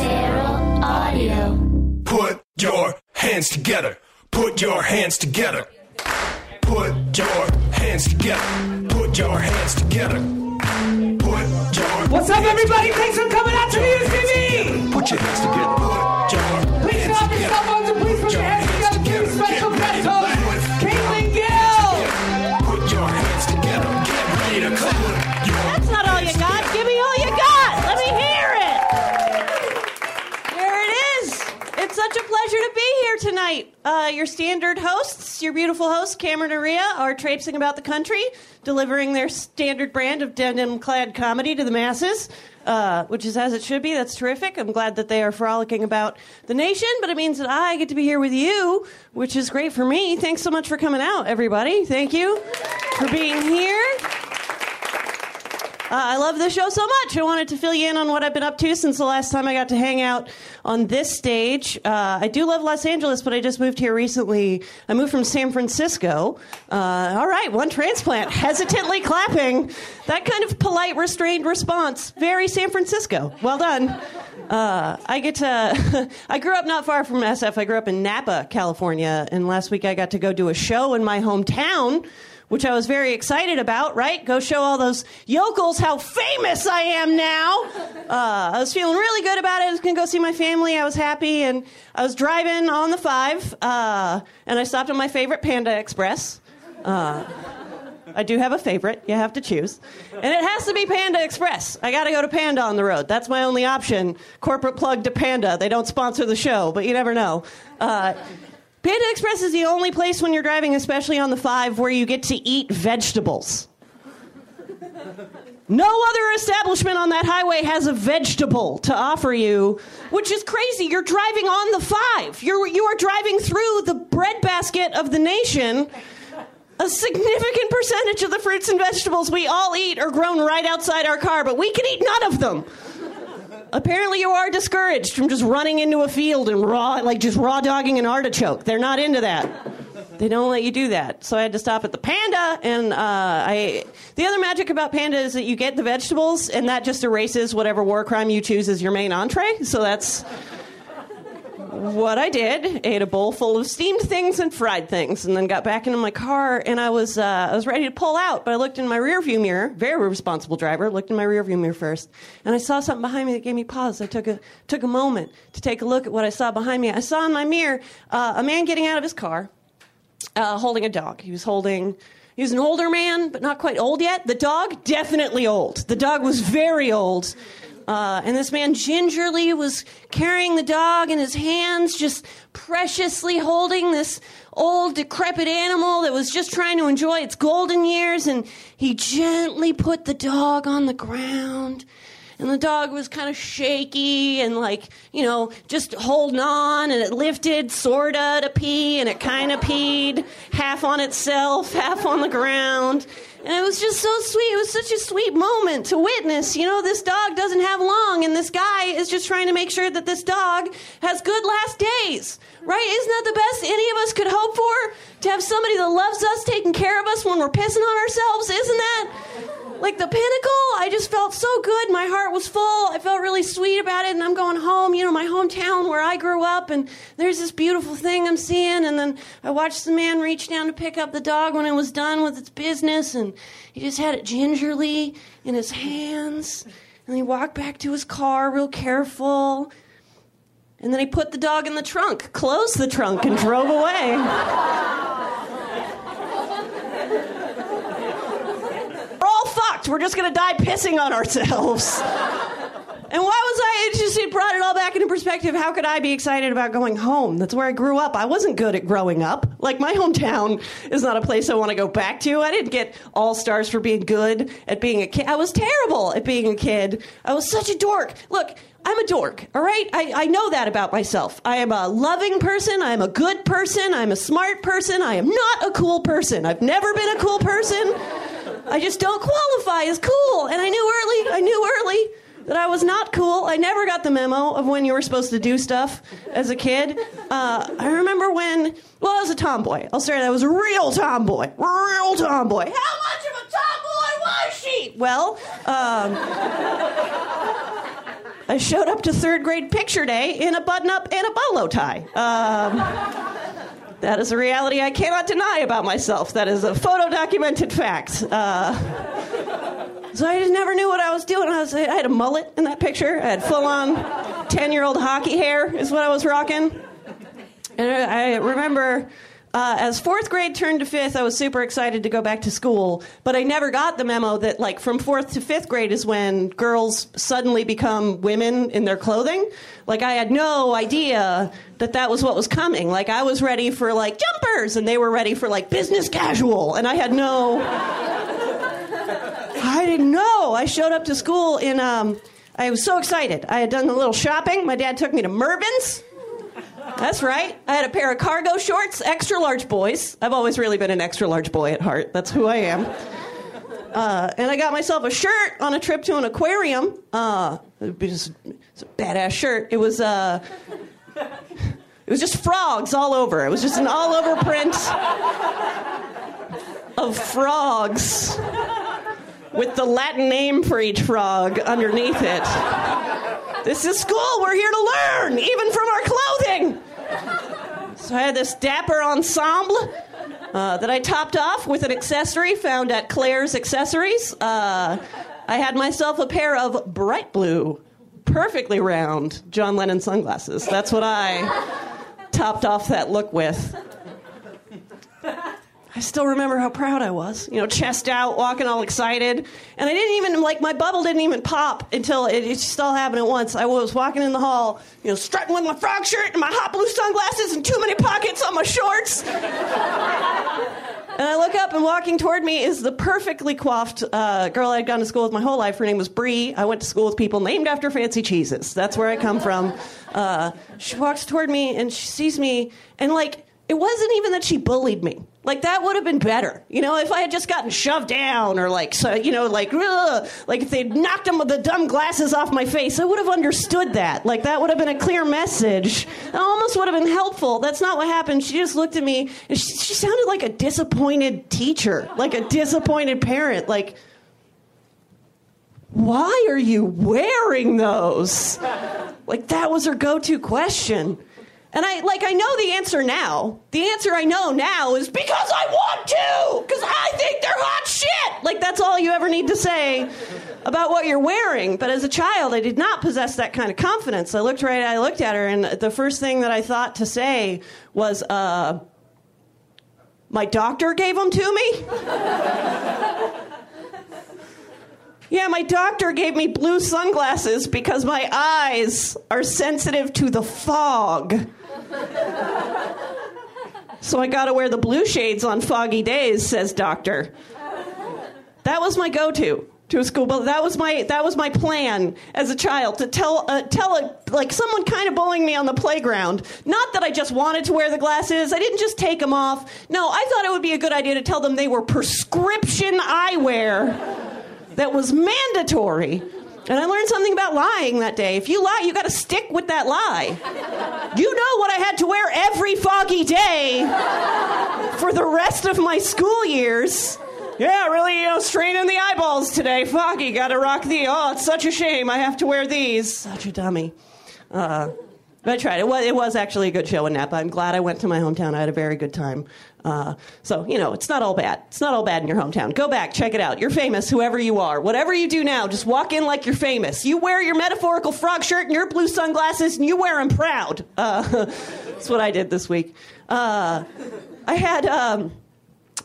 Feral Audio. Put your hands together. Put your hands together. Put your hands together. Put your hands together. Put your What's up, everybody? Thanks for coming out to News TV. Put your hands together. Put your Please hands stop your cell phones and please put your hands tonight. Uh, your standard hosts, your beautiful hosts, Cameron and Rhea, are traipsing about the country, delivering their standard brand of denim-clad comedy to the masses, uh, which is as it should be. That's terrific. I'm glad that they are frolicking about the nation, but it means that I get to be here with you, which is great for me. Thanks so much for coming out, everybody. Thank you for being here. Uh, I love the show so much. I wanted to fill you in on what I've been up to since the last time I got to hang out on this stage. Uh, I do love Los Angeles, but I just moved here recently. I moved from San Francisco. Uh, all right, one transplant, hesitantly clapping. That kind of polite, restrained response. Very San Francisco. Well done. Uh, I get to. I grew up not far from SF. I grew up in Napa, California, and last week I got to go do a show in my hometown which I was very excited about, right? Go show all those yokels how famous I am now. Uh, I was feeling really good about it. I was going to go see my family. I was happy. And I was driving on the five, uh, and I stopped at my favorite Panda Express. Uh, I do have a favorite. You have to choose. And it has to be Panda Express. I got to go to Panda on the road. That's my only option. Corporate plug to Panda. They don't sponsor the show, but you never know. Panda Express is the only place when you're driving, especially on the five, where you get to eat vegetables. No other establishment on that highway has a vegetable to offer you, which is crazy. You're driving on the five. You're, you are driving through the breadbasket of the nation. A significant percentage of the fruits and vegetables we all eat are grown right outside our car, but we can eat none of them. Apparently, you are discouraged from just running into a field and raw, like just raw dogging an artichoke. They're not into that. They don't let you do that. So I had to stop at the Panda, and uh, I. The other magic about Panda is that you get the vegetables, and that just erases whatever war crime you choose as your main entree. So that's what I did. Ate a bowl full of steamed things and fried things, and then got back into my car, and I was uh, I was ready to pull out, but I looked in my rearview mirror. Very responsible driver. Looked in my rearview mirror first, and I saw something behind me that gave me pause. I took a took a moment to take a look at what I saw behind me. I saw in my mirror uh, a man getting out of his car, uh, holding a dog. He was holding. He was an older man, but not quite old yet. The dog, definitely old. The dog was very old. Uh, and this man gingerly was carrying the dog in his hands, just preciously holding this old, decrepit animal that was just trying to enjoy its golden years. And he gently put the dog on the ground. And the dog was kind of shaky and, like, you know, just holding on. And it lifted, sorta, to pee. And it kind of peed, half on itself, half on the ground. And it was just so sweet. It was such a sweet moment to witness. You know, this dog doesn't have long, and this guy is just trying to make sure that this dog has good last days. Right? Isn't that the best any of us could hope for? To have somebody that loves us taking care of us when we're pissing on ourselves? Isn't that like the pinnacle? I just felt so good. My heart was full. I felt really sweet about it. And I'm going home, you know, my hometown where I grew up. And there's this beautiful thing I'm seeing. And then I watched the man reach down to pick up the dog when it was done with its business. And he just had it gingerly in his hands. And he walked back to his car real careful. And then he put the dog in the trunk, closed the trunk, and drove away. We're all fucked. We're just gonna die pissing on ourselves. And why was I? It brought it all back into perspective. How could I be excited about going home? That's where I grew up. I wasn't good at growing up. Like my hometown is not a place I want to go back to. I didn't get all stars for being good at being a kid. I was terrible at being a kid. I was such a dork. Look, I'm a dork, all right? I, I know that about myself. I am a loving person. I am a good person. I'm a smart person. I am not a cool person. I've never been a cool person. I just don't qualify as cool. And I knew early, I knew early that I was not cool. I never got the memo of when you were supposed to do stuff as a kid. Uh, I remember when, well, I was a tomboy. I'll say that I was a real tomboy. Real tomboy. How much of a tomboy was she? Well, um, I showed up to third grade picture day in a button up and a bolo tie. Um, that is a reality I cannot deny about myself. That is a photo documented fact. Uh, so I just never knew what I was doing. I, was, I had a mullet in that picture. I had full on 10 year old hockey hair, is what I was rocking. And I remember uh, as fourth grade turned to fifth, I was super excited to go back to school, but I never got the memo that, like, from fourth to fifth grade is when girls suddenly become women in their clothing. Like, I had no idea that that was what was coming. Like, I was ready for, like, jumpers, and they were ready for, like, business casual, and I had no. I didn't know. I showed up to school in. Um, I was so excited. I had done a little shopping. My dad took me to Mervyn's. That's right. I had a pair of cargo shorts, extra large boys. I've always really been an extra large boy at heart. That's who I am. Uh, and I got myself a shirt on a trip to an aquarium. Uh, it was it's a badass shirt. It was uh, it was just frogs all over. It was just an all over print of frogs with the Latin name for each frog underneath it. This is school. We're here to learn, even from our clothing. So I had this dapper ensemble uh, that I topped off with an accessory found at Claire's Accessories. Uh, I had myself a pair of bright blue, perfectly round John Lennon sunglasses. That's what I topped off that look with. I still remember how proud I was. You know, chest out, walking all excited. And I didn't even, like, my bubble didn't even pop until it, it just all happened at once. I was walking in the hall, you know, strutting with my frog shirt and my hot blue sunglasses and too many pockets on my shorts. and I look up, and walking toward me is the perfectly coiffed uh, girl I'd gone to school with my whole life. Her name was Bree. I went to school with people named after fancy cheeses. That's where I come from. Uh, she walks toward me, and she sees me, and, like, it wasn't even that she bullied me. Like that would have been better, you know, if I had just gotten shoved down or like, so, you know, like, ugh, like if they'd knocked them with the dumb glasses off my face, I would have understood that. Like that would have been a clear message. Almost would have been helpful. That's not what happened. She just looked at me and she, she sounded like a disappointed teacher, like a disappointed parent. Like, why are you wearing those? Like that was her go-to question. And I like I know the answer now. The answer I know now is because I want to, because I think they're hot shit. Like that's all you ever need to say about what you're wearing. But as a child, I did not possess that kind of confidence. I looked right, I looked at her, and the first thing that I thought to say was, uh, "My doctor gave them to me." Yeah, my doctor gave me blue sunglasses because my eyes are sensitive to the fog. So I gotta wear the blue shades on foggy days, says doctor. That was my go-to to a school, but that was my that was my plan as a child to tell uh, tell a, like someone kind of bullying me on the playground. Not that I just wanted to wear the glasses. I didn't just take them off. No, I thought it would be a good idea to tell them they were prescription eyewear that was mandatory. And I learned something about lying that day. If you lie, you got to stick with that lie. You know what I had to wear every foggy day for the rest of my school years. Yeah, really, you know, straining the eyeballs today. Foggy, gotta rock the. Oh, it's such a shame. I have to wear these. Such a dummy. Uh, but I tried. It was, it was actually a good show in Napa. I'm glad I went to my hometown. I had a very good time. Uh, so, you know, it's not all bad. It's not all bad in your hometown. Go back, check it out. You're famous, whoever you are. Whatever you do now, just walk in like you're famous. You wear your metaphorical frog shirt and your blue sunglasses, and you wear them proud. Uh, that's what I did this week. Uh, I had. Um,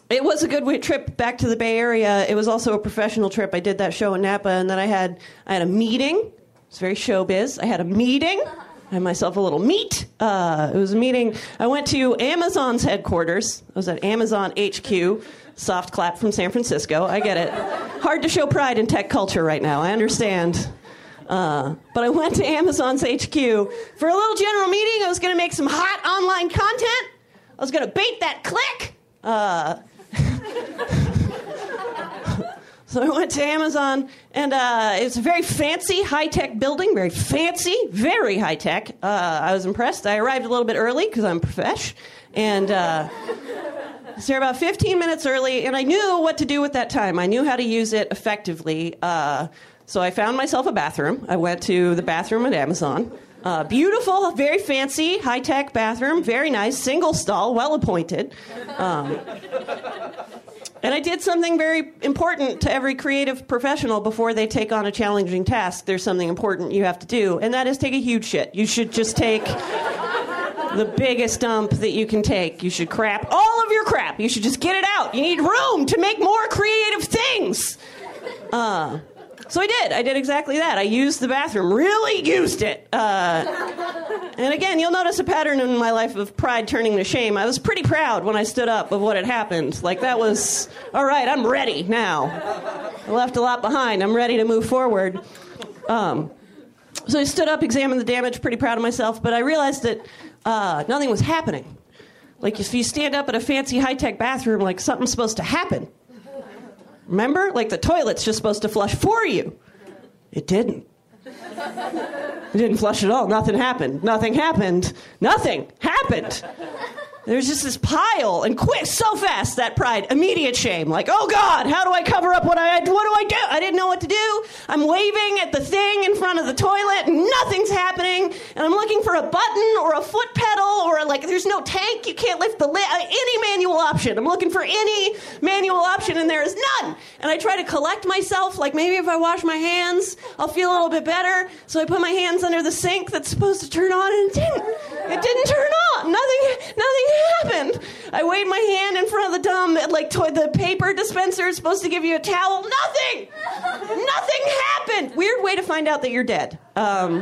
it was a good trip back to the Bay Area. It was also a professional trip. I did that show in Napa, and then I had I had a meeting. It's very showbiz. I had a meeting. I had myself a little meet. Uh, it was a meeting. I went to Amazon's headquarters. I was at Amazon HQ. Soft clap from San Francisco. I get it. Hard to show pride in tech culture right now. I understand. Uh, but I went to Amazon's HQ for a little general meeting. I was going to make some hot online content. I was going to bait that click. Uh, So I went to Amazon, and uh, it's a very fancy, high tech building, very fancy, very high tech. Uh, I was impressed. I arrived a little bit early because I'm profesh, and uh, I was about 15 minutes early, and I knew what to do with that time. I knew how to use it effectively. Uh, So I found myself a bathroom. I went to the bathroom at Amazon. Uh, beautiful, very fancy, high tech bathroom, very nice, single stall, well appointed. Um, and I did something very important to every creative professional before they take on a challenging task. There's something important you have to do, and that is take a huge shit. You should just take the biggest dump that you can take. You should crap all of your crap. You should just get it out. You need room to make more creative things. Uh, so I did. I did exactly that. I used the bathroom, really used it. Uh, and again, you'll notice a pattern in my life of pride turning to shame. I was pretty proud when I stood up of what had happened. Like, that was, all right, I'm ready now. I left a lot behind. I'm ready to move forward. Um, so I stood up, examined the damage, pretty proud of myself, but I realized that uh, nothing was happening. Like, if you stand up at a fancy high tech bathroom, like, something's supposed to happen. Remember? Like the toilet's just supposed to flush for you. It didn't. It didn't flush at all. Nothing happened. Nothing happened. Nothing happened. There's just this pile, and quick, so fast that pride, immediate shame. Like, oh God, how do I cover up what I what do I do? I didn't know what to do. I'm waving at the thing in front of the toilet, and nothing's happening. And I'm looking for a button or a foot pedal or like there's no tank. You can't lift the lid. Uh, any manual option. I'm looking for any manual option, and there is none. And I try to collect myself. Like maybe if I wash my hands, I'll feel a little bit better. So I put my hands under the sink that's supposed to turn on, and it didn't. It didn't turn on. Nothing. Nothing happened. I waved my hand in front of the dumb, like to- the paper dispenser is supposed to give you a towel. Nothing. Nothing happened. Weird way to find out that you're dead. Um,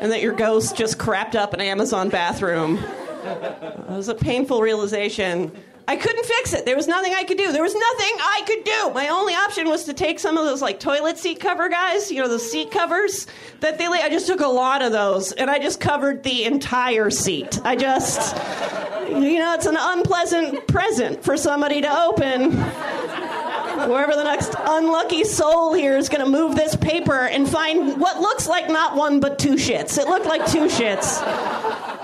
and that your ghost just crapped up an Amazon bathroom. It was a painful realization. I couldn't fix it. There was nothing I could do. There was nothing I could do. My only option was to take some of those like toilet seat cover guys, you know, those seat covers that they. I just took a lot of those and I just covered the entire seat. I just, you know, it's an unpleasant present for somebody to open. Whoever the next unlucky soul here is going to move this paper and find what looks like not one but two shits. It looked like two shits.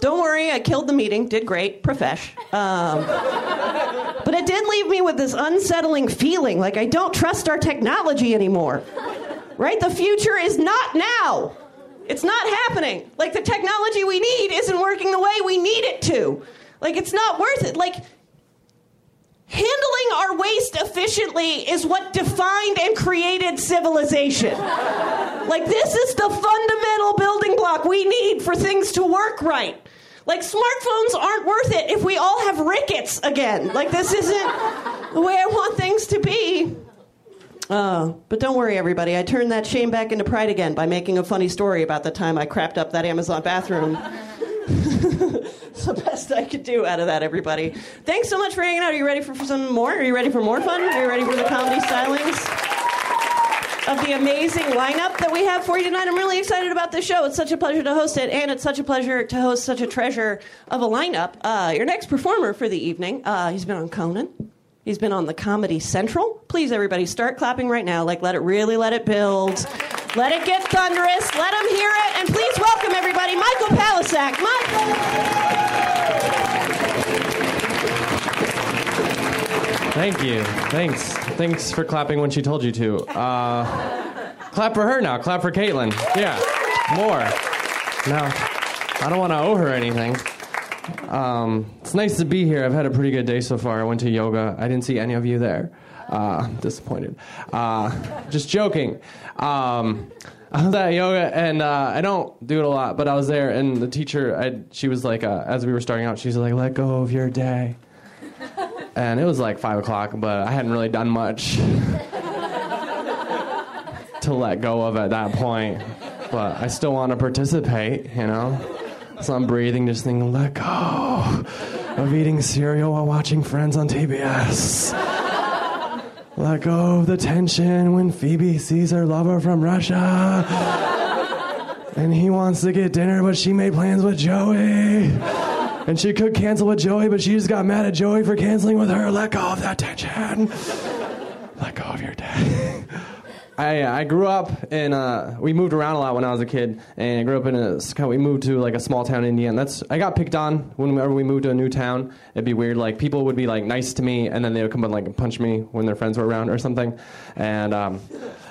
Don't worry, I killed the meeting, did great, profesh. Um, but it did leave me with this unsettling feeling like I don't trust our technology anymore. Right? The future is not now. It's not happening. Like the technology we need isn't working the way we need it to. Like it's not worth it. Like handling our waste efficiently is what defined and created civilization. like this is the fundamental building block we need for things to work right. Like smartphones aren't worth it if we all have rickets again. Like this isn't the way I want things to be. Uh, but don't worry, everybody. I turned that shame back into pride again by making a funny story about the time I crapped up that Amazon bathroom. It's the best I could do out of that, everybody. Thanks so much for hanging out. Are you ready for, some more? Are you ready for more fun? Are you ready for the comedy stylings? Of the amazing lineup that we have for you tonight. I'm really excited about this show. It's such a pleasure to host it, and it's such a pleasure to host such a treasure of a lineup. Uh, your next performer for the evening, uh, he's been on Conan. He's been on the Comedy Central. Please, everybody, start clapping right now. Like, let it really let it build. Let it get thunderous. Let them hear it. And please welcome everybody, Michael Palascak. Michael. Thank you. Thanks. Thanks for clapping when she told you to. Uh, clap for her now. Clap for Caitlin. Yeah. More. No. I don't want to owe her anything. Um, it's nice to be here. I've had a pretty good day so far. I went to yoga. I didn't see any of you there. Uh, I'm disappointed. Uh, just joking. Um, I was at yoga, and uh, I don't do it a lot, but I was there, and the teacher, I, she was like, uh, as we were starting out, she's like, "Let go of your day." And it was like five o'clock, but I hadn't really done much to let go of at that point. But I still want to participate, you know. So I'm breathing, just thinking, let go of eating cereal while watching Friends on TBS. Let go of the tension when Phoebe sees her lover from Russia. And he wants to get dinner, but she made plans with Joey. And she could cancel with Joey, but she just got mad at Joey for canceling with her. Let go of that tension. Let go of your day. I I grew up in uh we moved around a lot when I was a kid and I grew up in a we moved to like a small town in Indiana. That's I got picked on whenever we moved to a new town. It'd be weird like people would be like nice to me and then they would come and like punch me when their friends were around or something. And um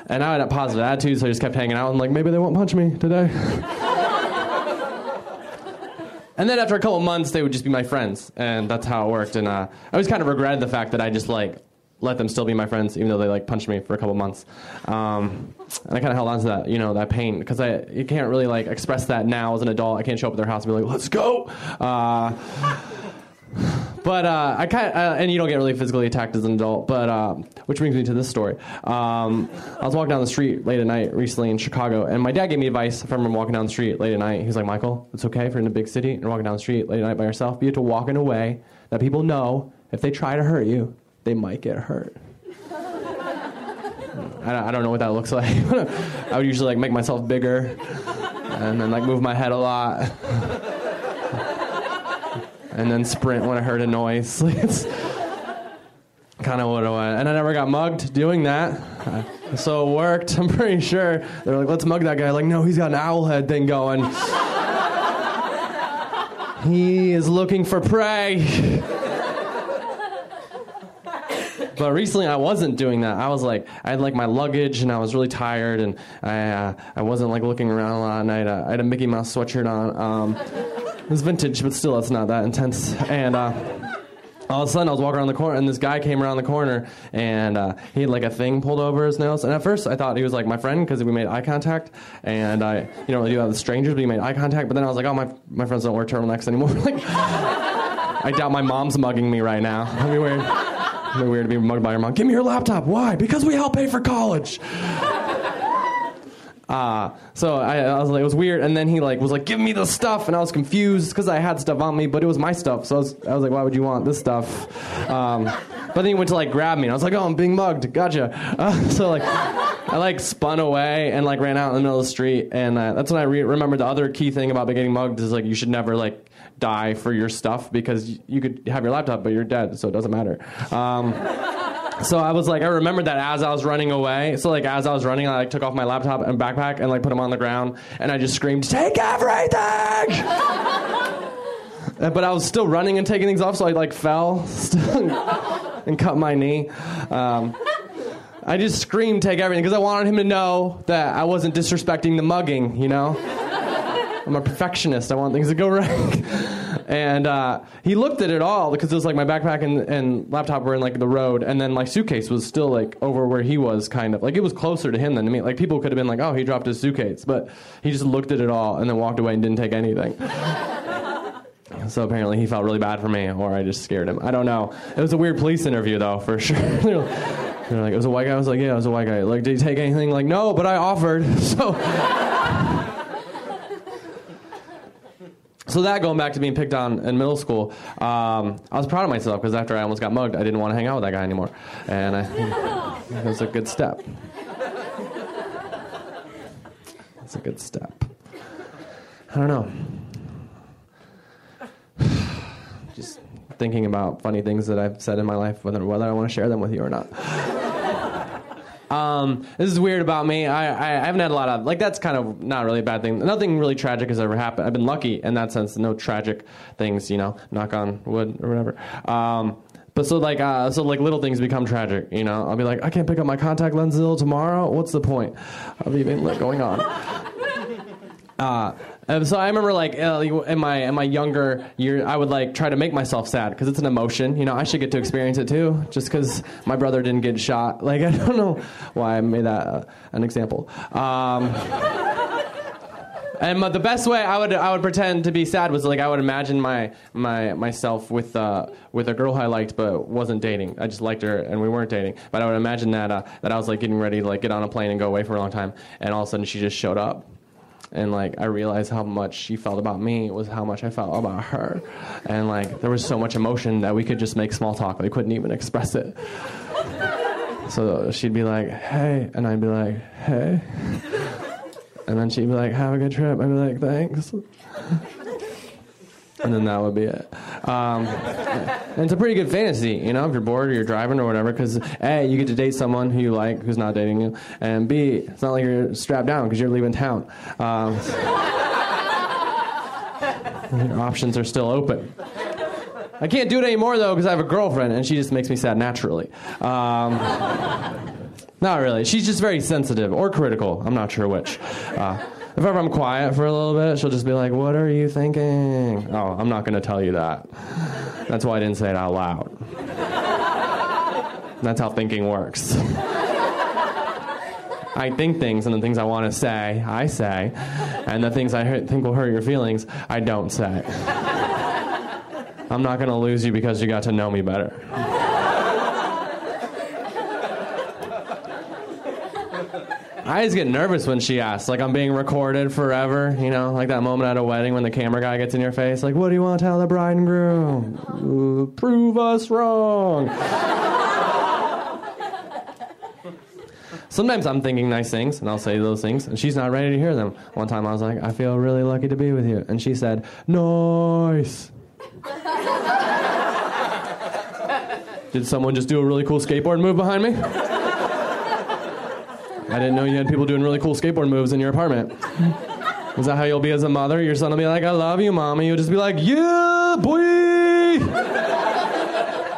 and I had a positive attitude so I just kept hanging out and like maybe they won't punch me today. And then after a couple months, they would just be my friends, and that's how it worked. And uh, I always kind of regretted the fact that I just like let them still be my friends, even though they like punched me for a couple months. Um, and I kind of held on to that, you know, that pain because I you can't really like express that now as an adult. I can't show up at their house and be like, "Let's go." Uh, but uh, I kind uh, and you don't get really physically attacked as an adult. But um, which brings me to this story. Um, I was walking down the street late at night recently in Chicago, and my dad gave me advice if I'm walking down the street late at night. He's like, "Michael, it's okay if you're in a big city and you're walking down the street late at night by yourself. But you have to walk in a way that people know if they try to hurt you, they might get hurt." I don't, I know what that looks like. I would usually like make myself bigger, and then like move my head a lot and then sprint when I heard a noise. It's kind of what it was. And I never got mugged doing that. Uh, So it worked, I'm pretty sure. They're like, let's mug that guy. Like, no, he's got an owl head thing going. he is looking for prey. But recently, I wasn't doing that. I was like, I had like my luggage, and I was really tired, and I uh, I wasn't like looking around a lot. And I had a, I had a Mickey Mouse sweatshirt on. Um, it was vintage, but still, it's not that intense. And uh, all of a sudden, I was walking around the corner, and this guy came around the corner, and uh, he had like a thing pulled over his nose. And at first, I thought he was like my friend because we made eye contact, and I you don't really do that with strangers, but he made eye contact. But then I was like, oh my my friends don't wear turtlenecks anymore. like, I doubt my mom's mugging me right now. That'd be. It'd weird to be mugged by your mom. Give me your laptop. Why? Because we help pay for college. Uh, so I, I was like, it was weird. And then he like was like, give me the stuff, and I was confused because I had stuff on me, but it was my stuff. So I was, I was like, why would you want this stuff? Um, but then he went to like grab me, and I was like, oh, I'm being mugged. Gotcha. Uh, so like, I like spun away and like ran out in the middle of the street, and uh, that's when I re- remembered the other key thing about getting mugged is like you should never like die for your stuff because you could have your laptop, but you're dead, so it doesn't matter. Um, so I was like, I remembered that as I was running away. So like as I was running, I like took off my laptop and backpack and like put them on the ground, and I just screamed, "Take everything!" But I was still running and taking things off, so I like fell and cut my knee. Um, I just screamed, "Take everything!" because I wanted him to know that I wasn't disrespecting the mugging. You know, I'm a perfectionist. I want things to go right. And uh, he looked at it all because it was like my backpack and, and laptop were in like the road, and then my suitcase was still like over where he was, kind of like it was closer to him than to me. Like people could have been like, "Oh, he dropped his suitcase," but he just looked at it all and then walked away and didn't take anything. So apparently he felt really bad for me, or I just scared him. I don't know. It was a weird police interview though, for sure. They're like, "It was a white guy." I was like, "Yeah, it was a white guy." Like, did he take anything? Like, no, but I offered. So. So that going back to being picked on in middle school, um, I was proud of myself because after I almost got mugged, I didn't want to hang out with that guy anymore, and I, it was a good step. It's a good step. I don't know. Just thinking about funny things that I've said in my life, whether whether I want to share them with you or not. Um, this is weird about me. I, I, I haven't had a lot of like that's kind of not really a bad thing. Nothing really tragic has ever happened. I've been lucky in that sense. No tragic things, you know. Knock on wood or whatever. Um, but so like uh, so like little things become tragic. You know, I'll be like, I can't pick up my contact lens until tomorrow. What's the point of even like, going on? Uh, and so I remember like uh, in my in my younger year, I would like try to make myself sad because it's an emotion. You know, I should get to experience it too. Just because my brother didn't get shot, like I don't know why I made that uh, an example. Um, and the best way I would I would pretend to be sad was like I would imagine my my myself with uh, with a girl I liked but wasn't dating. I just liked her and we weren't dating. But I would imagine that uh, that I was like getting ready to like get on a plane and go away for a long time, and all of a sudden she just showed up and like I realized how much she felt about me was how much I felt about her, and like there was so much emotion that we could just make small talk. We couldn't even express it. So she'd be like, "Hey," and I'd be like, "Hey," and then she'd be like, "Have a good trip." I'd be like, "Thanks," and then that would be it. Um, And it's a pretty good fantasy, you know, if you're bored or you're driving or whatever, because A, you get to date someone who you like who's not dating you, and B, it's not like you're strapped down because you're leaving town. Um, your options are still open. I can't do it anymore though because I have a girlfriend and she just makes me sad naturally. Um, not really. She's just very sensitive or critical. I'm not sure which. Uh, if ever I'm quiet for a little bit, she'll just be like, What are you thinking? Oh, I'm not going to tell you that. That's why I didn't say it out loud. That's how thinking works. I think things, and the things I want to say, I say, and the things I think will hurt your feelings, I don't say. I'm not going to lose you because you got to know me better. I always get nervous when she asks, like I'm being recorded forever, you know, like that moment at a wedding when the camera guy gets in your face, like, what do you want to tell the bride and groom? Ooh, prove us wrong. Sometimes I'm thinking nice things, and I'll say those things, and she's not ready to hear them. One time I was like, I feel really lucky to be with you. And she said, Nice. Did someone just do a really cool skateboard move behind me? I didn't know you had people doing really cool skateboard moves in your apartment. Is that how you'll be as a mother? Your son will be like, I love you, mommy. You'll just be like, Yeah, boy.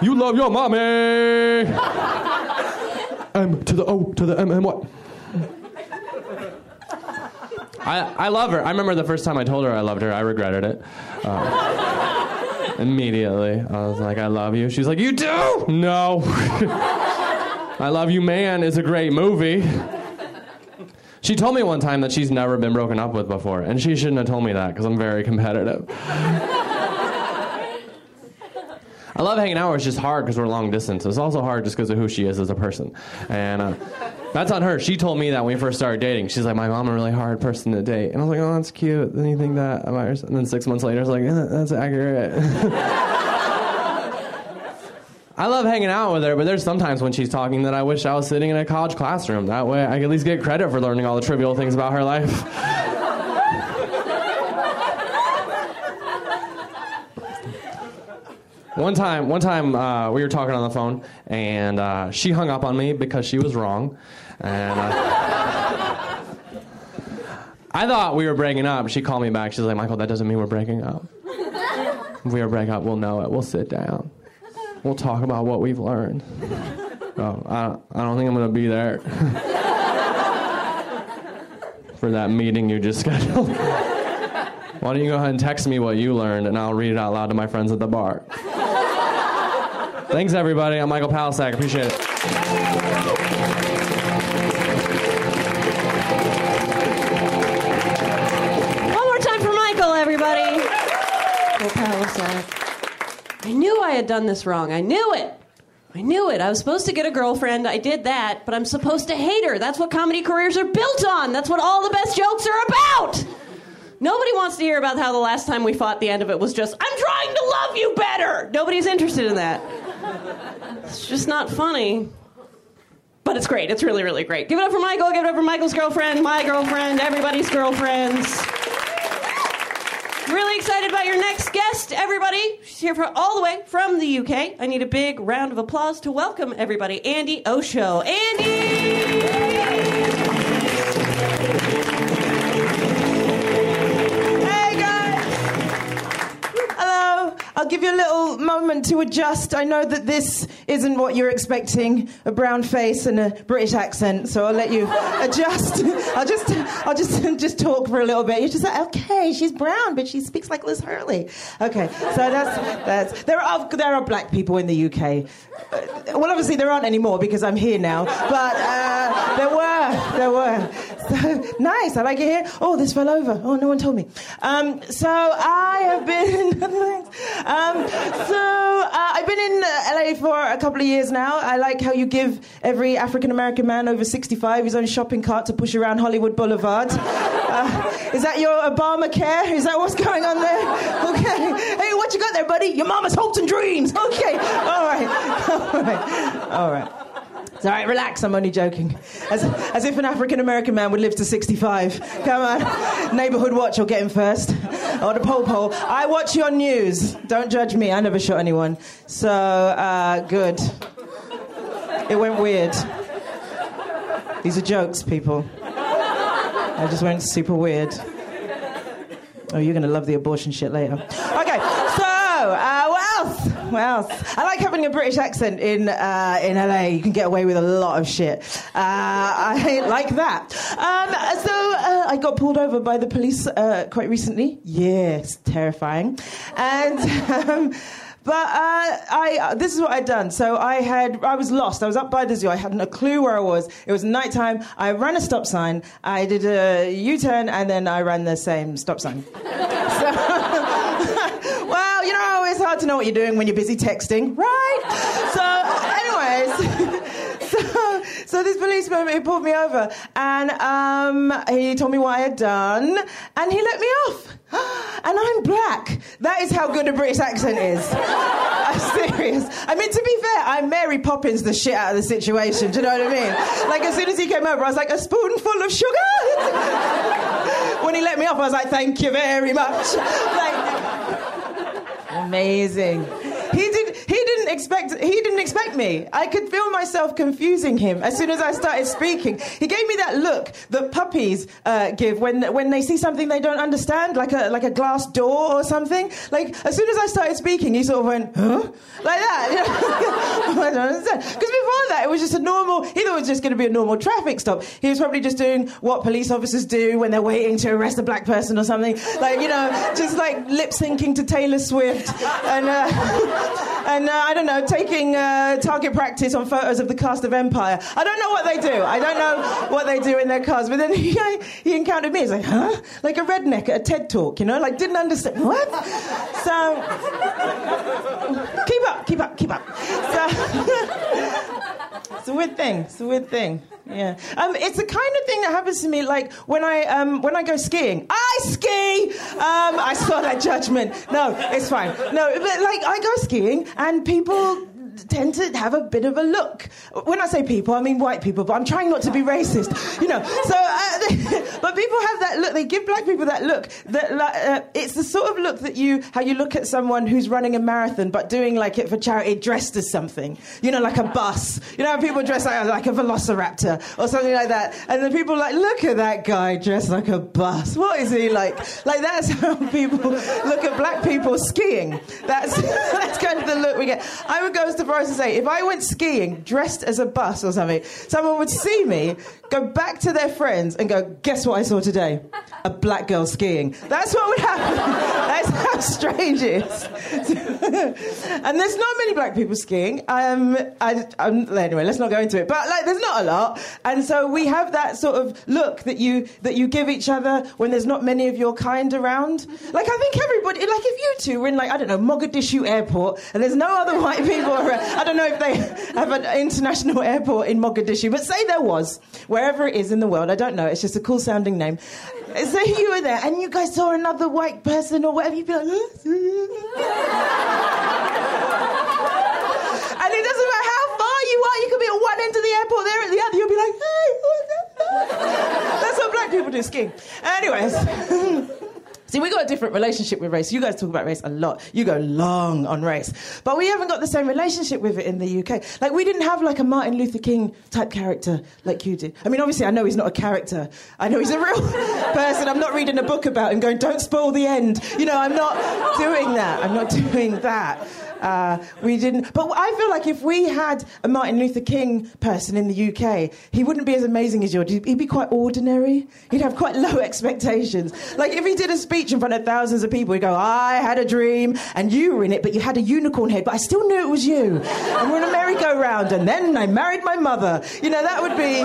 You love your mommy. M to the O to the M and what? I, I love her. I remember the first time I told her I loved her, I regretted it. Uh, immediately. I was like, I love you. She's like, You do? No. I Love You Man is a great movie. She told me one time that she's never been broken up with before, and she shouldn't have told me that because I'm very competitive. I love hanging out. It's just hard because we're long distance. It's also hard just because of who she is as a person, and uh, that's on her. She told me that when we first started dating. She's like, "My mom a really hard person to date," and I was like, "Oh, that's cute." Then you think that about yourself, and then six months later, it's like, "That's accurate." I love hanging out with her, but there's sometimes when she's talking that I wish I was sitting in a college classroom. That way, I can at least get credit for learning all the trivial things about her life. One time, one time uh, we were talking on the phone, and uh, she hung up on me because she was wrong, and uh, I thought we were breaking up. She called me back. She's like, "Michael, that doesn't mean we're breaking up. If we are breaking up, we'll know it. We'll sit down. We'll talk about what we've learned." Oh, I, I don't think I'm gonna be there for that meeting you just scheduled. Why don't you go ahead and text me what you learned, and I'll read it out loud to my friends at the bar. Thanks, everybody. I'm Michael Palascak. Appreciate it. I knew I had done this wrong. I knew it. I knew it. I was supposed to get a girlfriend. I did that, but I'm supposed to hate her. That's what comedy careers are built on. That's what all the best jokes are about. Nobody wants to hear about how the last time we fought, the end of it was just, I'm trying to love you better. Nobody's interested in that. It's just not funny. But it's great. It's really, really great. Give it up for Michael. Give it up for Michael's girlfriend, my girlfriend, everybody's girlfriends. Really excited about your next guest, everybody. She's here for, all the way from the UK. I need a big round of applause to welcome everybody. Andi Osho. Andi! I'll give you a little moment to adjust. I know that this isn't what you're expecting, a brown face and a British accent, so I'll let you adjust. I'll just I'll just just talk for a little bit. You're just like, okay, she's brown, but she speaks like Liz Hurley. Okay, so that's that's there are there are black people in the UK. Uh, well, obviously there aren't anymore because I'm here now, but uh, there were there were. So nice. I like it here. Oh, this fell over. Oh, no one told me. Um, so I have been. Um, so uh, I've been in uh, LA for a couple of years now. I like how you give every African American man over 65 his own shopping cart to push around Hollywood Boulevard. Uh, is that your Obamacare? Is that what's going on there? Okay. Hey, what you got there, buddy? Your mama's hopes and dreams. Okay. All right. All right. All right. It's all right, relax, I'm only joking. As, as if an African American man would live to 65. Come on. Neighborhood watch, I'll get him first. or the pole pole. I watch your news. Don't judge me. I never shot anyone. So uh, good. It went weird. These are jokes, people. I just went super weird. Oh, you're gonna love the abortion shit later. Okay, so uh, else? I like having a British accent in uh, in LA. You can get away with a lot of shit. Uh, I like that. Um, so uh, I got pulled over by the police uh, quite recently. Yes, terrifying. And. Um, but uh, I, uh, this is what I'd done. So I had, I was lost. I was up by the zoo. I hadn't a clue where I was. It was nighttime. I ran a stop sign. I did a U-turn, and then I ran the same stop sign. so, well, you know, it's hard to know what you're doing when you're busy texting, right? So, anyways. so, this policeman he pulled me over and um, he told me what I had done and he let me off. And I'm black. That is how good a British accent is. I'm serious. I mean, to be fair, I'm Mary Poppins the shit out of the situation. Do you know what I mean? Like, as soon as he came over, I was like, a spoonful of sugar? when he let me off, I was like, thank you very much. Like, amazing. He did. He didn't expect. He didn't expect me. I could feel myself confusing him as soon as I started speaking. He gave me that look that puppies uh, give when when they see something they don't understand, like a like a glass door or something. Like as soon as I started speaking, he sort of went, "Huh," like that. I don't understand. Because before that, it was just a normal. He thought it was just going to be a normal traffic stop. He was probably just doing what police officers do when they're waiting to arrest a black person or something. Like you know, just like lip syncing to Taylor Swift and. Uh, and uh, I don't know, taking uh, target practice on photos of the cast of Empire. I don't know what they do. I don't know what they do in their cars. But then he, he encountered me. He's like, huh? Like a redneck at a TED talk, you know? Like, didn't understand. What? So, keep up, keep up, keep up. So, it's a weird thing. It's a weird thing. Yeah. Um, it's the kind of thing that happens to me, like when I um, when I go skiing. I ski. Um, I saw that judgment. No, it's fine. No, but like I go skiing and people tend to have a bit of a look. When I say people, I mean white people, but I'm trying not to be racist, you know. So, uh, but people have that look. They give black people that look. That uh, it's the sort of look that you how you look at someone who's running a marathon but doing like it for charity, dressed as something. You know, like a bus. You know, how people dress like, like a velociraptor or something like that, and then people like, look at that guy dressed like a bus. What is he like? Like that's how people look at black people skiing. That's that's kind of the look we get. I would go as say, if I went skiing dressed as a bus or something, someone would see me, go back to their friends, and go, "Guess what I saw today? A black girl skiing." That's what would happen. That's how strange it is. and there's not many black people skiing. Um, I, I'm, anyway, let's not go into it. But like, there's not a lot, and so we have that sort of look that you that you give each other when there's not many of your kind around. Like, I think everybody, like, if you two were in like I don't know Mogadishu airport, and there's no other white people around. I don't know if they have an international airport in Mogadishu, but say there was, wherever it is in the world. I don't know. It's just a cool sounding name. Say you were there and you guys saw another white person or whatever, you'd be like, and it doesn't matter how far you are, you could be at one end of the airport, there at the other, you'll be like, hey, that's what black people do skiing. Anyways. See, we got a different relationship with race. You guys talk about race a lot. You go long on race. But we haven't got the same relationship with it in the UK. Like, we didn't have like a Martin Luther King type character like you did. I mean, obviously, I know he's not a character. I know he's a real person. I'm not reading a book about him going, don't spoil the end. You know, I'm not doing that. I'm not doing that. Uh, we didn't. But I feel like if we had a Martin Luther King person in the UK, he wouldn't be as amazing as yours. He'd be quite ordinary. He'd have quite low expectations. Like if he did a speech in front of thousands of people, he'd go, "I had a dream, and you were in it, but you had a unicorn head, but I still knew it was you. And we're in a merry-go-round, and then I married my mother. You know, that would be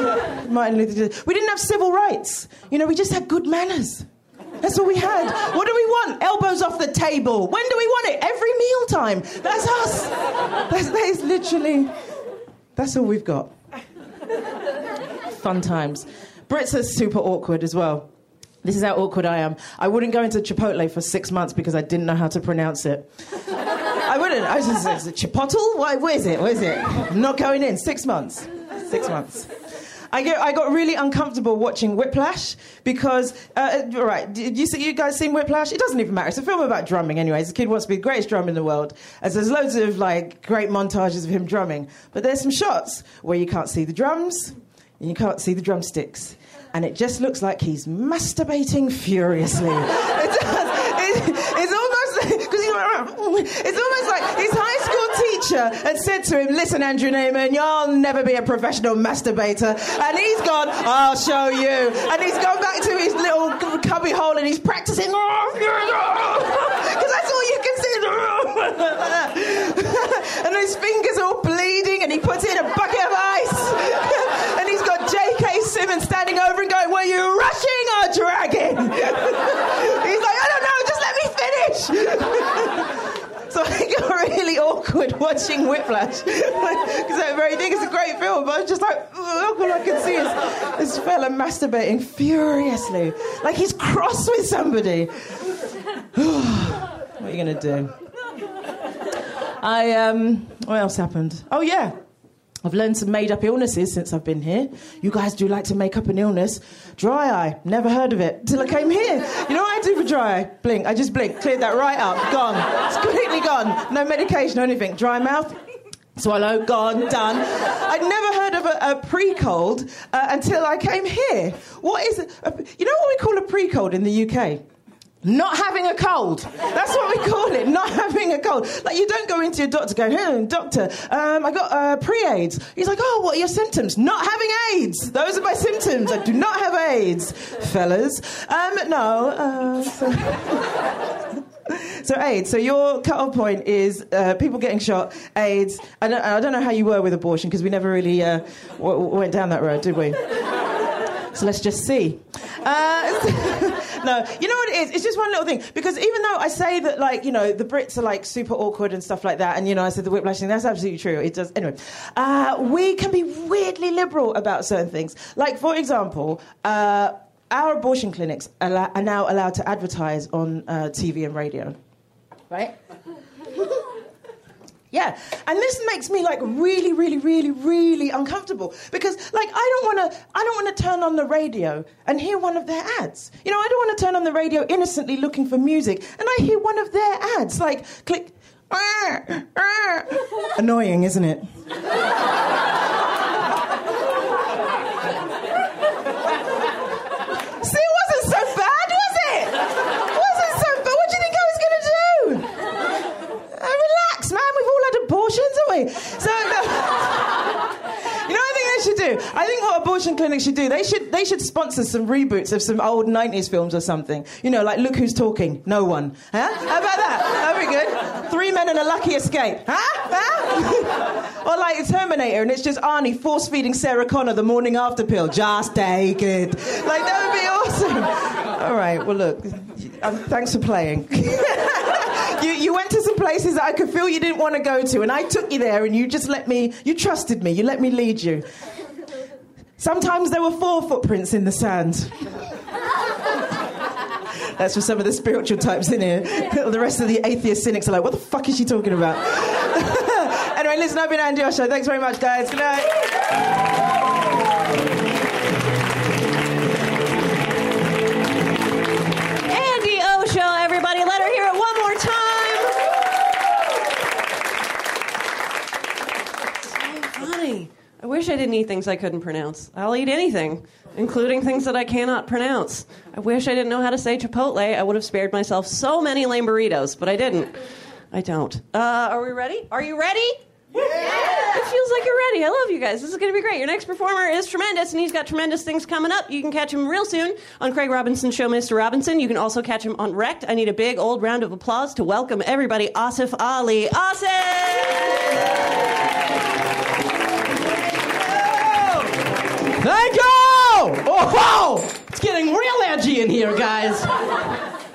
Martin Luther. We didn't have civil rights. You know, we just had good manners. That's what we had. What do we want? Elbows off the table. When do we want it? Every meal time. That's us. That's, that is literally. That's all we've got. Fun times. Brits are super awkward as well. This is how awkward I am. I wouldn't go into Chipotle for six months because I didn't know how to pronounce it. I wouldn't. I was just like, Chipotle? Why, where is it? Where is it? I'm not going in. Six months. Six months. I get I got really uncomfortable watching Whiplash because uh, right, did you see you guys seen Whiplash? It doesn't even matter. It's a film about drumming, anyways. The kid wants to be the greatest drummer in the world, and so there's loads of like great montages of him drumming. But there's some shots where you can't see the drums and you can't see the drumsticks, and it just looks like he's masturbating furiously. it does. It, it's because it's almost like his high school teacher had said to him, "Listen, Andrew Neiman, you'll never be a professional masturbator," and he's gone, "I'll show you," and he's gone back to his little cubby hole and he's practicing because that's all you can see. and his fingers all bleeding, and he puts it in a bucket of ice, and he's got J.K. Simmons standing over and going, "Were you rushing or dragging?" he's like, "I don't know, just let me finish." So I got really awkward watching Whiplash because that very thing is a great film, but I was just like, all I could see is this fella masturbating furiously, like he's cross with somebody. what are you gonna do? I um, what else happened? Oh yeah. I've learned some made up illnesses since I've been here. You guys do like to make up an illness. Dry eye, never heard of it till I came here. You know what I do for dry eye? Blink, I just blink, cleared that right up, gone. It's completely gone. No medication or anything. Dry mouth, swallow, gone, done. I'd never heard of a, a pre cold uh, until I came here. What is it? You know what we call a pre cold in the UK? Not having a cold. That's what we call it. Not having a cold. Like you don't go into your doctor going, "Hey, doctor, um, I got uh, pre-AIDS." He's like, "Oh, what are your symptoms?" Not having AIDS. Those are my symptoms. I do not have AIDS, fellas. Um, no. Uh, so, so AIDS. So your cut-off point is uh, people getting shot, AIDS. I don't, I don't know how you were with abortion because we never really uh, w- went down that road, did we? So let's just see. Uh, no, you know what it is? It's just one little thing. Because even though I say that, like, you know, the Brits are like super awkward and stuff like that, and, you know, I said the whiplash thing, that's absolutely true. It does. Anyway, uh, we can be weirdly liberal about certain things. Like, for example, uh, our abortion clinics are, now allowed to advertise on uh, TV and radio. Right? Yeah, and this makes me like really, really, really, really uncomfortable because like I don't want to, I don't want to turn on the radio and hear one of their ads. You know, I don't want to turn on the radio innocently looking for music and I hear one of their ads like click. Annoying, isn't it? See, it wasn't so bad, was it? It wasn't so bad. What do you think I was going to do? Uh, relax, man. We've all had abortions, haven't we? So, you know what I think they should do? I think what abortion clinics should do, they should they should sponsor some reboots of some old '90s films or something. You know, like Look Who's Talking, No One. Huh? How about that? That'd be good. Three Men and a Lucky Escape. Huh? Huh? or like Terminator, and it's just Arnie force feeding Sarah Connor the morning after pill. Just take it. Like that would be awesome. All right. Well, look. Um, thanks for playing. you, you went to some places that I could feel you didn't want to go to, and I took you there, and you just let me, you trusted me, you let me lead you. Sometimes there were four footprints in the sand. That's for some of the spiritual types in here. the rest of the atheist cynics are like, what the fuck is she talking about? anyway, listen, I've been Andi Osho. Thanks very much, guys. Good night. Everybody. Let her hear it one more time. I wish I didn't eat things I couldn't pronounce. I'll eat anything, including things that I cannot pronounce. I wish I didn't know how to say Chipotle. I would have spared myself so many lame burritos, but I didn't. I don't. Uh, are we ready? Are you ready? It feels like you're ready. I love you guys. This is going to be great. Your next performer is tremendous, and he's got tremendous things coming up. You can catch him real soon on Craig Robinson's show, Mr. Robinson. You can also catch him on Wrecked. I need a big old round of applause to welcome everybody, Asif Ali. Asif! Thank you! Oh, it's getting real edgy in here, guys.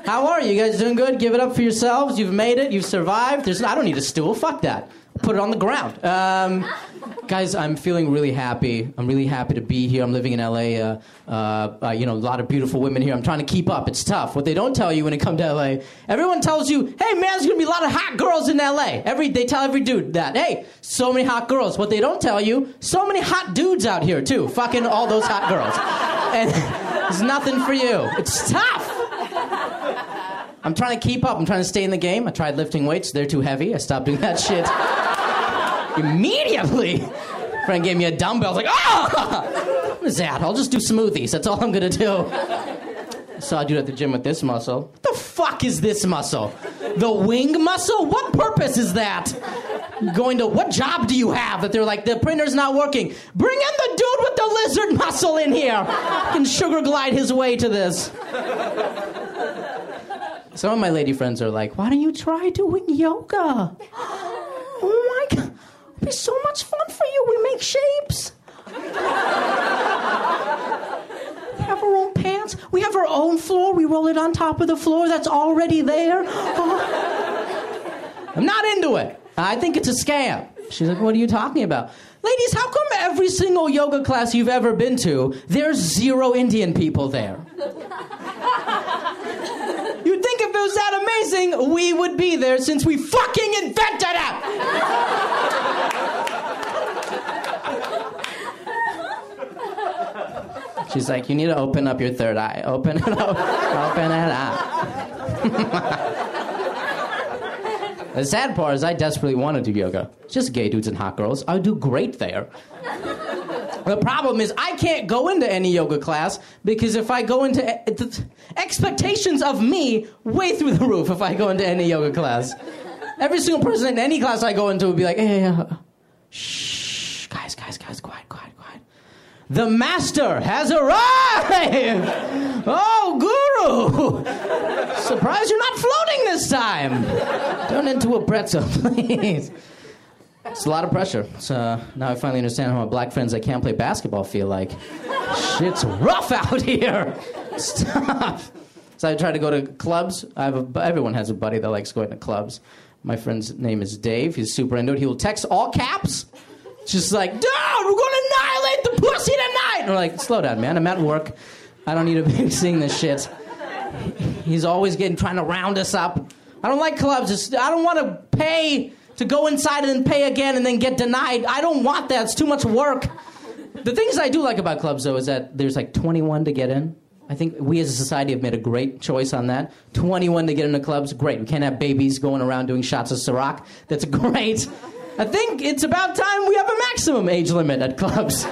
How are you? You guys doing good? Give it up for yourselves. You've made it. You've survived. There's, I don't need a stool. Fuck that. Put it on the ground. Um, guys, I'm feeling really happy. I'm really happy to be here. I'm living in LA. Uh, uh, uh, you know, a lot of beautiful women here. I'm trying to keep up. It's tough. What they don't tell you when you come to LA, everyone tells you, "Hey, man, there's gonna be a lot of hot girls in LA." Every they tell every dude that. Hey, so many hot girls. What they don't tell you, so many hot dudes out here too. Fucking all those hot girls, and there's nothing for you. It's tough. I'm trying to keep up. I'm trying to stay in the game. I tried lifting weights. They're too heavy. I stopped doing that shit immediately. Friend gave me a dumbbell. I was like, ah! What is that? I'll just do smoothies. That's all I'm gonna do. Saw a dude at the gym with this muscle. What the fuck is this muscle? The wing muscle? What purpose is that? Going to what job do you have that they're like the printer's not working? Bring in the dude with the lizard muscle in here. Can sugar glide his way to this. Some of my lady friends are like, why don't you try doing yoga? Oh my god, it'd be so much fun for you. We make shapes. We have our own pants. We have our own floor. We roll it on top of the floor that's already there. Oh. I'm not into it. I think it's a scam. She's like, what are you talking about? Ladies, how come every single yoga class you've ever been to, there's zero Indian people there? You'd think if it was that amazing, we would be there since we fucking invented it! She's like, you need to open up your third eye. Open it up. open it up. the sad part is I desperately want to do yoga. It's just gay dudes and hot girls. I would do great there. The problem is I can't go into any yoga class because if I go into the expectations of me way through the roof if I go into any yoga class. Every single person in any class I go into would be like, hey, uh, shh, guys, guys, guys, quiet, quiet, quiet. The master has arrived! Oh, Guru! Surprised you're not floating this time! Turn into a pretzel, please. It's a lot of pressure. So now I finally understand how my black friends that can't play basketball feel like. Shit's rough out here. Stop. So I try to go to clubs. I have a, everyone has a buddy that likes going to clubs. My friend's name is Dave. He's super into it. He will text all caps. Just like, dude, we're gonna annihilate the pussy tonight. And we're like, slow down, man. I'm at work. I don't need to be seeing this shit. He's always getting trying to round us up. I don't like clubs. It's, I don't want to pay to go inside and then pay again and then get denied. I don't want that. It's too much work. The things I do like about clubs, though, is that there's like 21 to get in. I think we as a society have made a great choice on that. 21 to get into clubs, great. We can't have babies going around doing shots of Ciroc. That's great. I think it's about time we have a maximum age limit at clubs.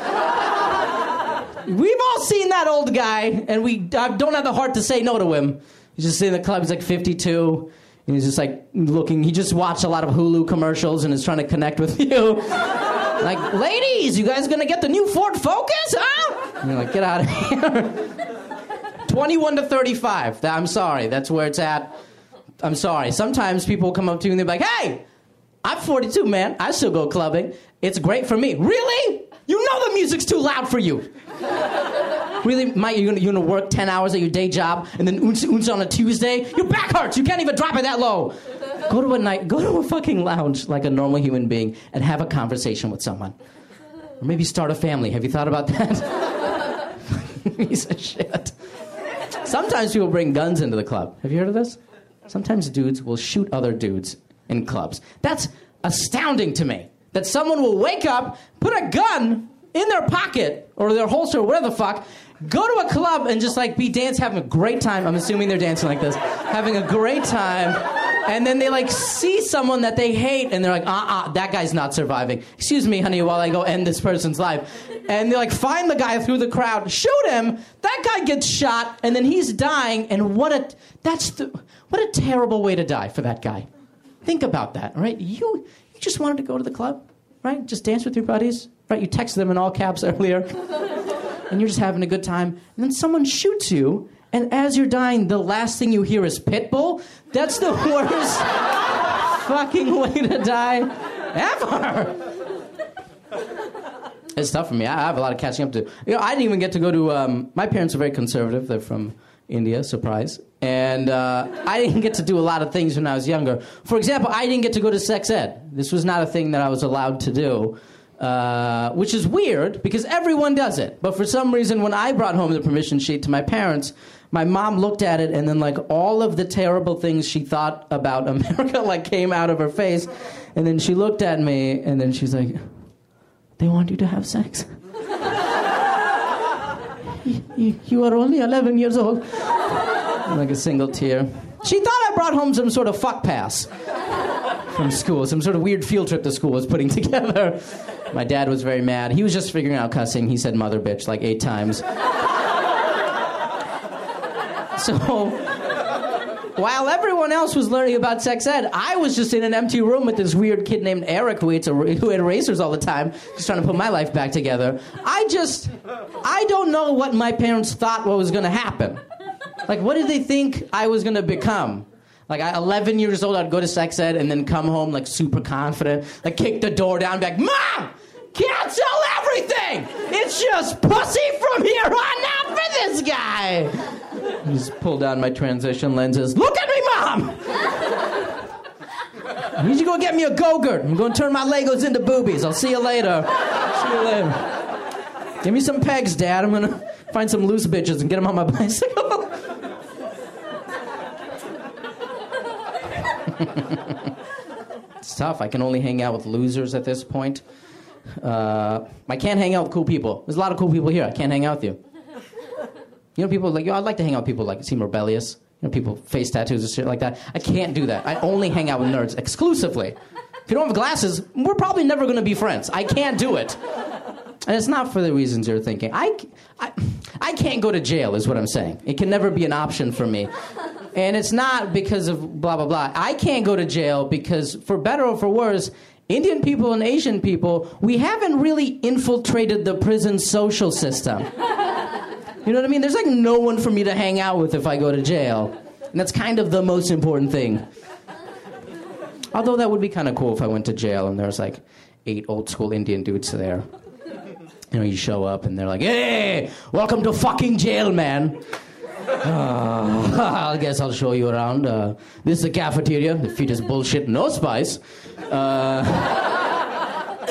We've all seen that old guy, and we I don't have the heart to say no to him. He's just in the club, he's like 52, and he's just like looking. He just watched a lot of Hulu commercials and is trying to connect with you. like, ladies, you guys gonna get the new Ford Focus, huh? And you're like, get out of here. 21 to 35. I'm sorry, that's where it's at. I'm sorry. Sometimes people come up to you and they're like, hey, I'm 42, man. I still go clubbing. It's great for me. Really? You know the music's too loud for you. Really, Mike, you're gonna, you're gonna work 10 hours at your day job and then oons on a Tuesday? Your back hurts. You can't even drop it that low. Go to a night, go to a fucking lounge like a normal human being and have a conversation with someone. Or maybe start a family. Have you thought about that? Piece of shit. Sometimes people bring guns into the club. Have you heard of this? Sometimes dudes will shoot other dudes in clubs. That's astounding to me. That someone will wake up, put a gun in their pocket or their holster whatever the fuck, go to a club and just like be dance, having a great time. I'm assuming they're dancing like this, having a great time. And then they like see someone that they hate and they're like, uh uh, that guy's not surviving. Excuse me, honey, while I go end this person's life. And they like find the guy through the crowd, shoot him, that guy gets shot, and then he's dying. And what a, that's the, what a terrible way to die for that guy. Think about that, all right? You, you just wanted to go to the club, right? Just dance with your buddies, right? You texted them in all caps earlier, and you're just having a good time. And then someone shoots you, and as you're dying, the last thing you hear is Pitbull. That's the worst fucking way to die ever. It's tough for me. I have a lot of catching up to. You know, I didn't even get to go to. Um, my parents are very conservative. They're from India, surprise. And uh, I didn't get to do a lot of things when I was younger. For example, I didn't get to go to sex ed. This was not a thing that I was allowed to do. Uh, which is weird because everyone does it. But for some reason, when I brought home the permission sheet to my parents, my mom looked at it and then like all of the terrible things she thought about America like came out of her face. And then she looked at me and then she's like, They want you to have sex. you, you are only 11 years old. Like a single tear. She thought I brought home some sort of fuck pass from school, some sort of weird field trip the school was putting together. My dad was very mad. He was just figuring out cussing. He said mother bitch like eight times. So while everyone else was learning about sex ed, I was just in an empty room with this weird kid named Eric who, ate who ate erasers all the time, just trying to put my life back together. I just, I don't know what my parents thought what was going to happen. Like, what did they think I was going to become? Like, I, 11 years old, I'd go to sex ed and then come home like super confident, like kick the door down, be like, Mom! Cancel everything! It's just pussy from here on out for this guy! Just pull down my transition lenses. Look at me, Mom! I need you to go get me a Go-Gurt. I'm going to turn my Legos into boobies. I'll see you later. See you later. Give me some pegs, Dad. I'm going to find some loose bitches and get them on my bicycle. it's tough. I can only hang out with losers at this point. Uh, I can't hang out with cool people. There's a lot of cool people here. I can't hang out with you. You know, people like, yo, I'd like to hang out with people like seem rebellious. You know, people face tattoos and shit like that. I can't do that. I only hang out with nerds exclusively. If you don't have glasses, we're probably never going to be friends. I can't do it. And it's not for the reasons you're thinking. I, I, I can't go to jail, is what I'm saying. It can never be an option for me. And it's not because of blah, blah, blah. I can't go to jail because, for better or for worse, Indian people and Asian people, we haven't really infiltrated the prison social system. You know what I mean? There's like no one for me to hang out with if I go to jail. And that's kind of the most important thing. Although that would be kind of cool if I went to jail and there's like eight old school Indian dudes there. You know, you show up and they're like, hey, welcome to fucking jail, man. Uh, I guess I'll show you around. Uh, this is the cafeteria. The food is bullshit, no spice. Uh,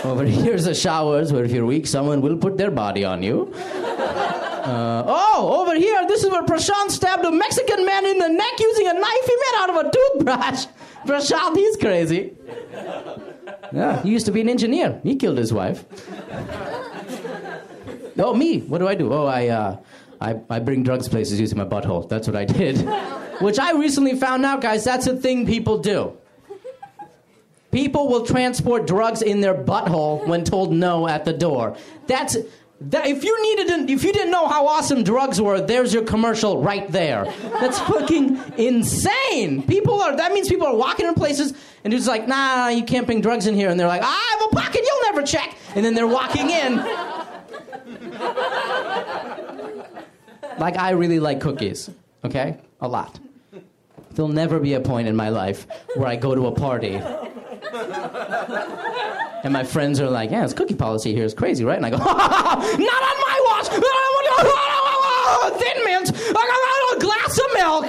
over here's the showers where if you're weak, someone will put their body on you. Uh, oh, over here, this is where Prashant stabbed a Mexican man in the neck using a knife he made out of a toothbrush. Prashant, he's crazy. Yeah, he used to be an engineer. He killed his wife. Oh, me. What do I do? Oh, I, uh, I, I bring drugs places using my butthole. That's what I did. Which I recently found out, guys, that's a thing people do. People will transport drugs in their butthole when told no at the door. That's that, if you needed, if you didn't know how awesome drugs were, there's your commercial right there. That's fucking insane. People are. That means people are walking in places and it's like, nah, you can't bring drugs in here, and they're like, ah, I have a pocket you'll never check, and then they're walking in. Like I really like cookies. Okay, a lot. There'll never be a point in my life where I go to a party and my friends are like, yeah, this cookie policy here is crazy, right? And I go, not on my watch! Thin mint! I got a glass of milk!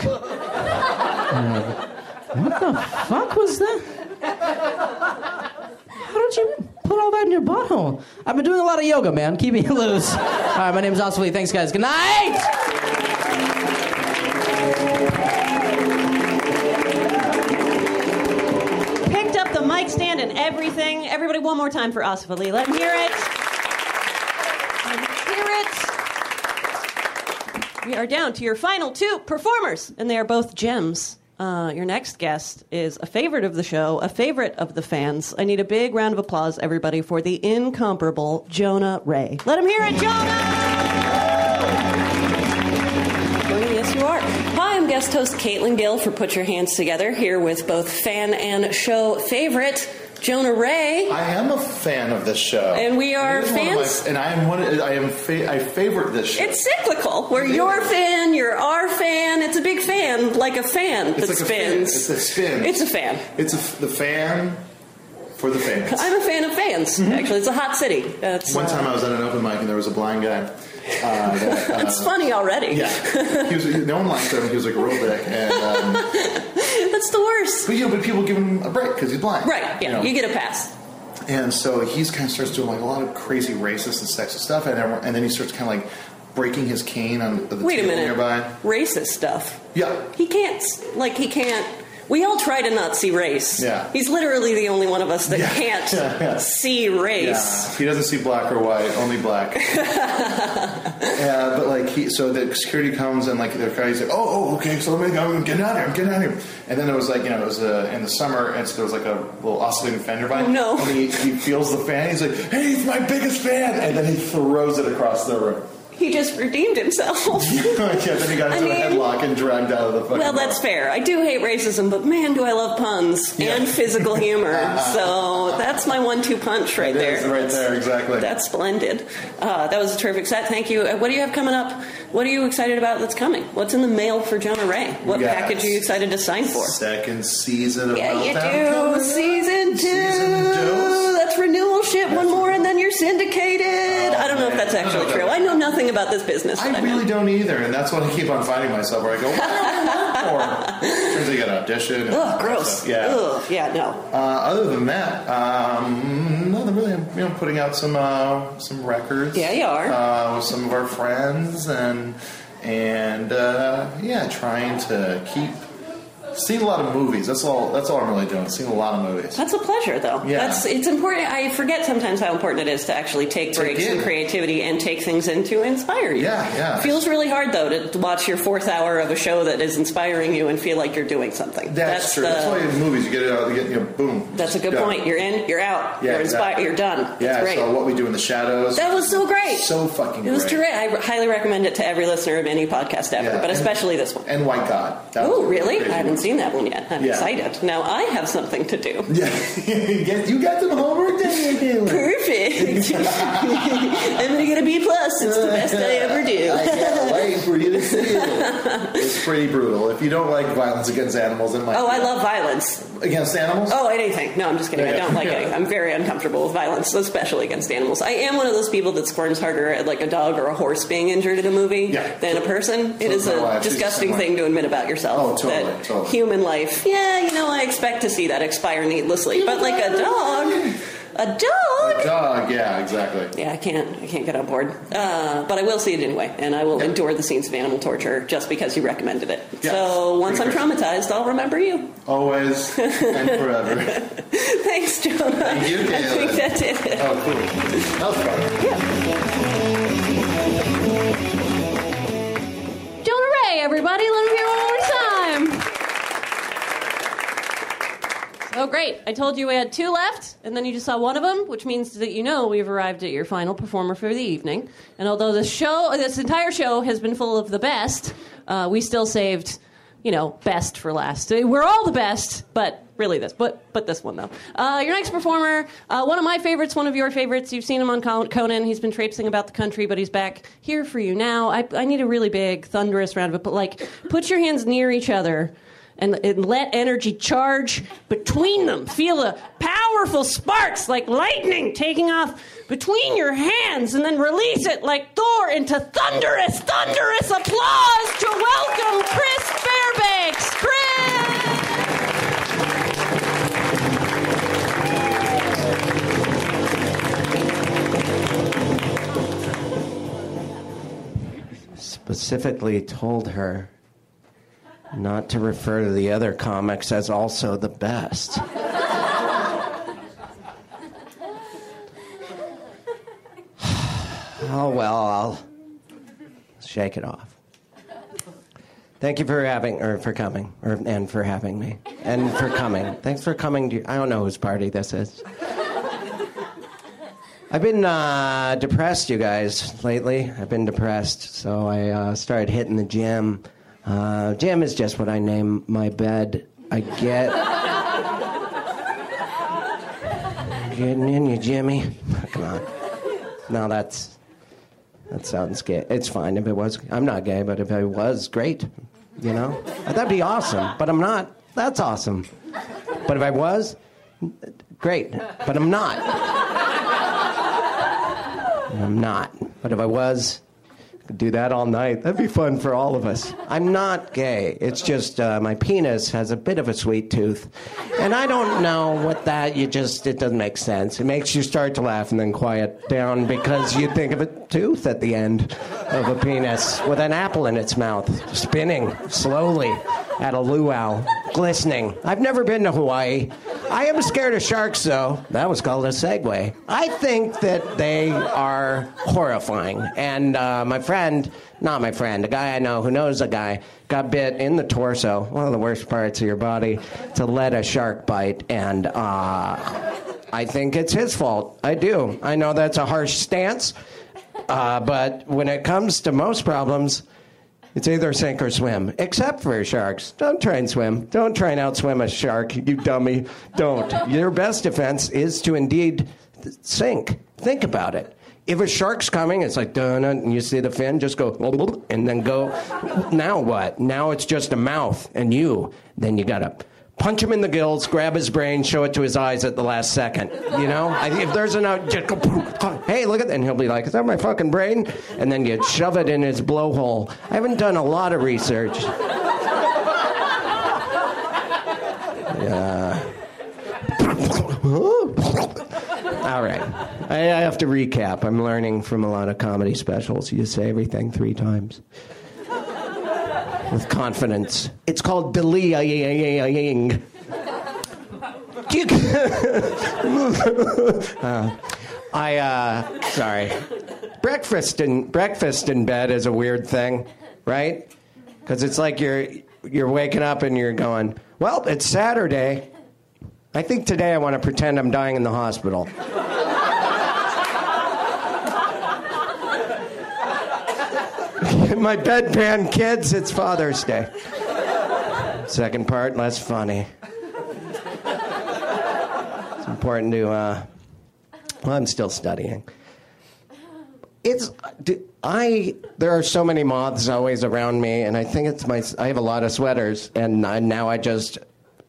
what the fuck was that? How did in your butthole? I've been doing a lot of yoga, man. Keeping it loose. All right, my name's Oswald. Thanks, guys. Good night! Picked up the mic stand and everything. Everybody, one more time for Asif. Let him hear it. Let him hear it. We are down to your final two performers, and they are both gems. Uh, your next guest is a favorite of the show, a favorite of the fans. I need a big round of applause, everybody, for the incomparable Jonah Ray. Let him hear it, Jonah! Yes, you are. Hi, I'm guest host Caitlin Gill for Put Your Hands Together, here with both fan and show favorite Jonah Ray. I am a fan of this show, And we are It is one of fans? my- and I am one. I am. Fa- I favorite this show. It's cyclical. We're your fan, you're our fan. It's a big fan, like a fan It's that like a fan. spins. It's a spin. It's a fan. It's a f the fan for the fans. I'm a fan of fans. Actually, it's a hot city. That's One uh, time I was at an open mic and there was a blind guy. Uh, that, uh, It's funny already. yeah, he was. No one liked him. He was like a real dick, and um, That's the worst. but you know, but people give him a break because he's blind. Right. Yeah. know. You get a pass. And so he's kind of starts doing like a lot of crazy racist and sexist stuff, and everyone, and then he starts kind of like breaking his cane on the Wait a minute. nearby. Racist stuff. Yeah. He can't, like, he can't. We all try to not see race. Yeah. He's literally the only one of us that Yeah. can't Yeah, yeah. see race. Yeah, he doesn't see black or white, only black. yeah, but like he, so the security comes and like the guy's like, oh, oh, okay, so let me go, I'm getting out of here, I'm getting out of here. And then it was like, you know, it was uh, in the summer, and so there was like a little oscillating fan turbine. Oh, no. And he, he feels the fan, he's like, hey, it's my biggest fan, and then he throws it across the room. He just redeemed himself. yeah, then he got I into a headlock and dragged out of the fucking. Well, that's bar. fair. I do hate racism, but man, do I love puns Yeah. and physical humor. so that's my one-two punch right It there. right there, exactly. That's splendid. Uh, that was a terrific set. Thank you. Uh, what do you have coming up? What are you excited about that's coming? What's in the mail for Jonah Ray? What Yes. package are you excited to sign for? Second season of Yeah, you do. Season two. Season two. That's renewal shit. One more, and then you're syndicated. I don't know if that's actually true. I know nothing about this business. I really don't either, and that's what I keep on finding myself where I go, what I for? Turns out you got to audition. and Ugh, gross. Yeah. Ugh, yeah, no. Uh, other than that, um, nothing really. I'm you know, putting out some uh, some records. Yeah, you are. Uh, with some of our friends, and and uh, yeah, trying to keep seeing a lot of movies. That's all. That's all I'm really doing. Seen a lot of movies. That's a pleasure, though. Yeah. That's it's important. I forget sometimes how important it is to actually take breaks in. in creativity and take things in to inspire you. Yeah, yeah. It feels really hard though to watch your fourth hour of a show that is inspiring you and feel like you're doing something. That's, true. the- that's why in movies you get it out. You get you know, boom. That's a good Yeah. point. You're in, you're out, Yeah, you're inspired, exactly. you're done. That's Yeah. great. So what we do in the shadows. that was so great. So fucking It was great. I highly recommend it to every listener of any podcast ever, Yeah, but and- especially this one. And White God. That Oh, really? I haven't. Seen that one yet. I'm Yeah. excited. Now I have something to do. Yeah, you you got some homework that you're doing. Perfect. I'm gonna get a B plus. It's the best I ever I do. can't wait for you to see it. It's pretty brutal. If you don't like violence against animals, it might. Oh, I love violence. against animals. Oh, anything. No, I'm just kidding. Yeah, I don't like it. I'm very uncomfortable with violence, especially against animals. I am one of those people that squirms harder at like a dog or a horse being injured in a movie Yeah. than a person. It So is a disgusting thing to admit about yourself. Oh, totally, totally. Human life. Yeah, you know, I expect to see that expire needlessly, but like a dog, a dog. Dog. Yeah, exactly. Yeah, I can't. I can't get on board. Uh, but I will see it anyway, and I will Yeah. endure the scenes of animal torture just because you recommended it. Yeah, so once I'm traumatized, I'll remember you. Always and forever. Thanks, Jonah. Thank you, I think Caitlin. that did it. Oh, cool. That was fun. Jonah Ray, everybody. Let him hear one more time. Oh, great. I told you we had two left, and then you just saw one of them, which means that you know we've arrived at your final performer for the evening. And although this show, this entire show has been full of the best, uh, we still saved, you know, best for last. We're all the best, but really this, but but this one though. Uh, your next performer, uh, one of my favorites, one of your favorites. You've seen him on Conan. He's been traipsing about the country, but he's back here for you now. I, I need a really big, thunderous round of applause. Like, put your hands near each other and, and let energy charge between them. Feel the powerful sparks like lightning taking off between your hands and then release it like Thor into thunderous, thunderous applause to welcome Chris Fairbanks. Chris! specifically told her not to refer to the other comics as also the best. oh, well, I'll shake it off. Thank you for having, or for coming, or, and for having me, and for coming. Thanks for coming to, I don't know whose party this is. I've been uh, depressed, you guys, lately. I've been depressed, so I uh, started hitting the gym. Uh, gym is just what I name my bed. I get. Getting in you, Jimmy. Come on. No, that's. That sounds gay. It's fine if it was. I'm not gay, but if I was, great. You know? That'd be awesome, but I'm not. That's awesome. But if I was, great. But I'm not. I'm not. But if I was, Do that all night. That'd be fun for all of us. I'm not gay. It's just uh, my penis has a bit of a sweet tooth. And I don't know what that, you just, it doesn't make sense. It makes you start to laugh and then quiet down because you think of a tooth at the end of a penis with an apple in its mouth, spinning slowly at a luau, glistening. I've never been to Hawaii. I am scared of sharks, though. That was called a segue. I think that they are horrifying. And uh, my friend, not my friend, a guy I know who knows a guy, got bit in the torso, one of the worst parts of your body, to let a shark bite. And uh, I think it's his fault. I do. I know that's a harsh stance. Uh, but when it comes to most problems, it's either sink or swim, except for sharks. Don't try and swim. Don't try and outswim a shark, you dummy. Don't. Your best defense is to indeed sink. Think about it. If a shark's coming, it's like, dun, dun, and you see the fin, just go, and then go. Now what? Now it's just a mouth and you. Then you gotta punch him in the gills, grab his brain, show it to his eyes at the last second. You know, I, if there's an out, hey, look at that, and he'll be like, is that my fucking brain? And then you shove it in his blowhole. I haven't done a lot of research. Yeah. All right. I, I have to recap. I'm learning from a lot of comedy specials. You say everything three times with confidence. It's called delaying. uh, I uh, sorry. Breakfast in breakfast in bed is a weird thing, right? Because it's like you're you're waking up and you're going, well, it's Saturday. I think today I want to pretend I'm dying in the hospital. My bedpan kids, it's Father's Day. Second part, less funny. It's important to, uh, well, I'm still studying. It's, I. there are so many moths always around me, and I think it's my, I have a lot of sweaters, and I, now I just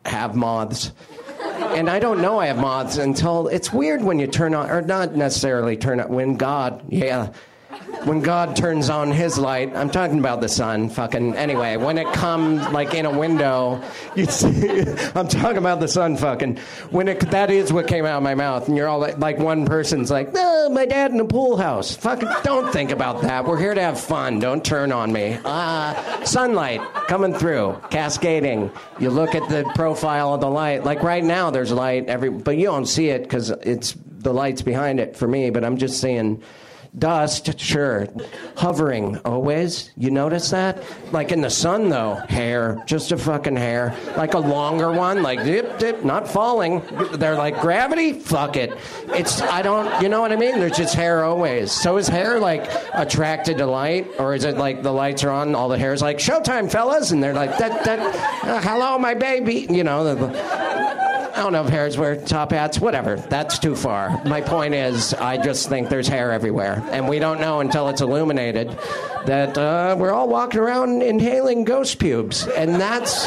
have moths. And I don't know I have moths until it's weird when you turn on, or not necessarily turn on, when God, yeah, when God turns on his light, I'm talking about the sun, fucking, anyway, when it comes like in a window, you see, I'm talking about the sun, fucking, when it, that is what came out of my mouth, and you're all like, like one person's like, no, my dad in a pool house. Fucking, don't think about that. We're here to have fun. Don't turn on me. Uh, sunlight coming through, cascading. You look at the profile of the light, like right now, there's light every, but you don't see it because it's the lights behind it for me, but I'm just seeing dust, sure. Hovering, always. You notice that? Like in the sun, though, hair, just a fucking hair. Like a longer one, like dip, dip, not falling. They're like gravity, fuck it. It's, I don't, you know what I mean? There's just hair always. So is hair like attracted to light? Or is it like the lights are on, all the hair's like, showtime, fellas? And they're like, that, that, uh, hello, my baby. You know, the, the, I don't know if hairs wear top hats, whatever. That's too far. My point is, I just think there's hair everywhere. And we don't know until it's illuminated that uh, we're all walking around inhaling ghost pubes. And that's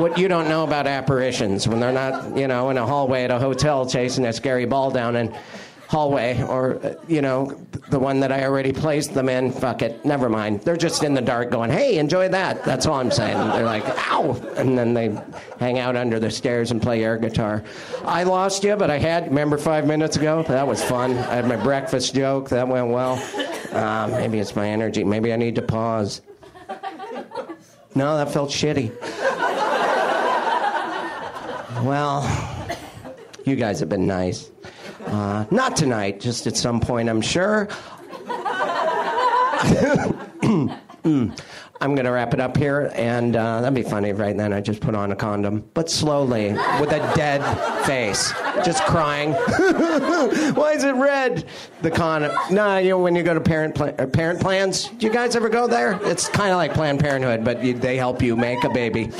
what you don't know about apparitions when they're not, you know, in a hallway at a hotel chasing a scary ball down and hallway or uh, you know the one that I already placed them in. Fuck it. Never mind. They're just in the dark going hey enjoy that. That's all I'm saying. They're like ow. And then they hang out under the stairs and play air guitar. I lost you but I had remember 5 minutes ago? That was fun. I had my breakfast joke. That went well. Uh, maybe it's my energy. Maybe I need to pause. No that felt shitty. Well you guys have been nice uh, not tonight, just at some point, I'm sure. Mm. I'm going to wrap it up here, and uh, that'd be funny right then I just put on a condom, but slowly, with a dead face, just crying. Why is it red? The condom. No, you know, when you go to parent pla- uh, parent plans, do you guys ever go there? It's kind of like Planned Parenthood, but you, they help you make a baby.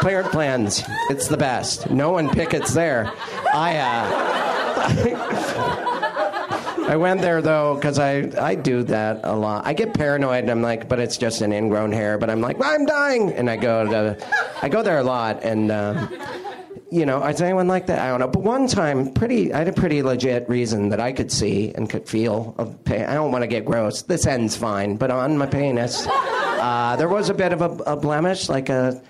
parent plans, it's the best. No one pickets there. I. Uh, I went there though because I I do that a lot. I get paranoid and I'm like, but it's just an ingrown hair. But I'm like, I'm dying, and I go to I go there a lot, and um, you know, is anyone like that? I don't know. But one time, pretty, I had a pretty legit reason that I could see and could feel of pain. I don't want to get gross. This ends fine, but on my penis, uh, there was a bit of a, a blemish, like a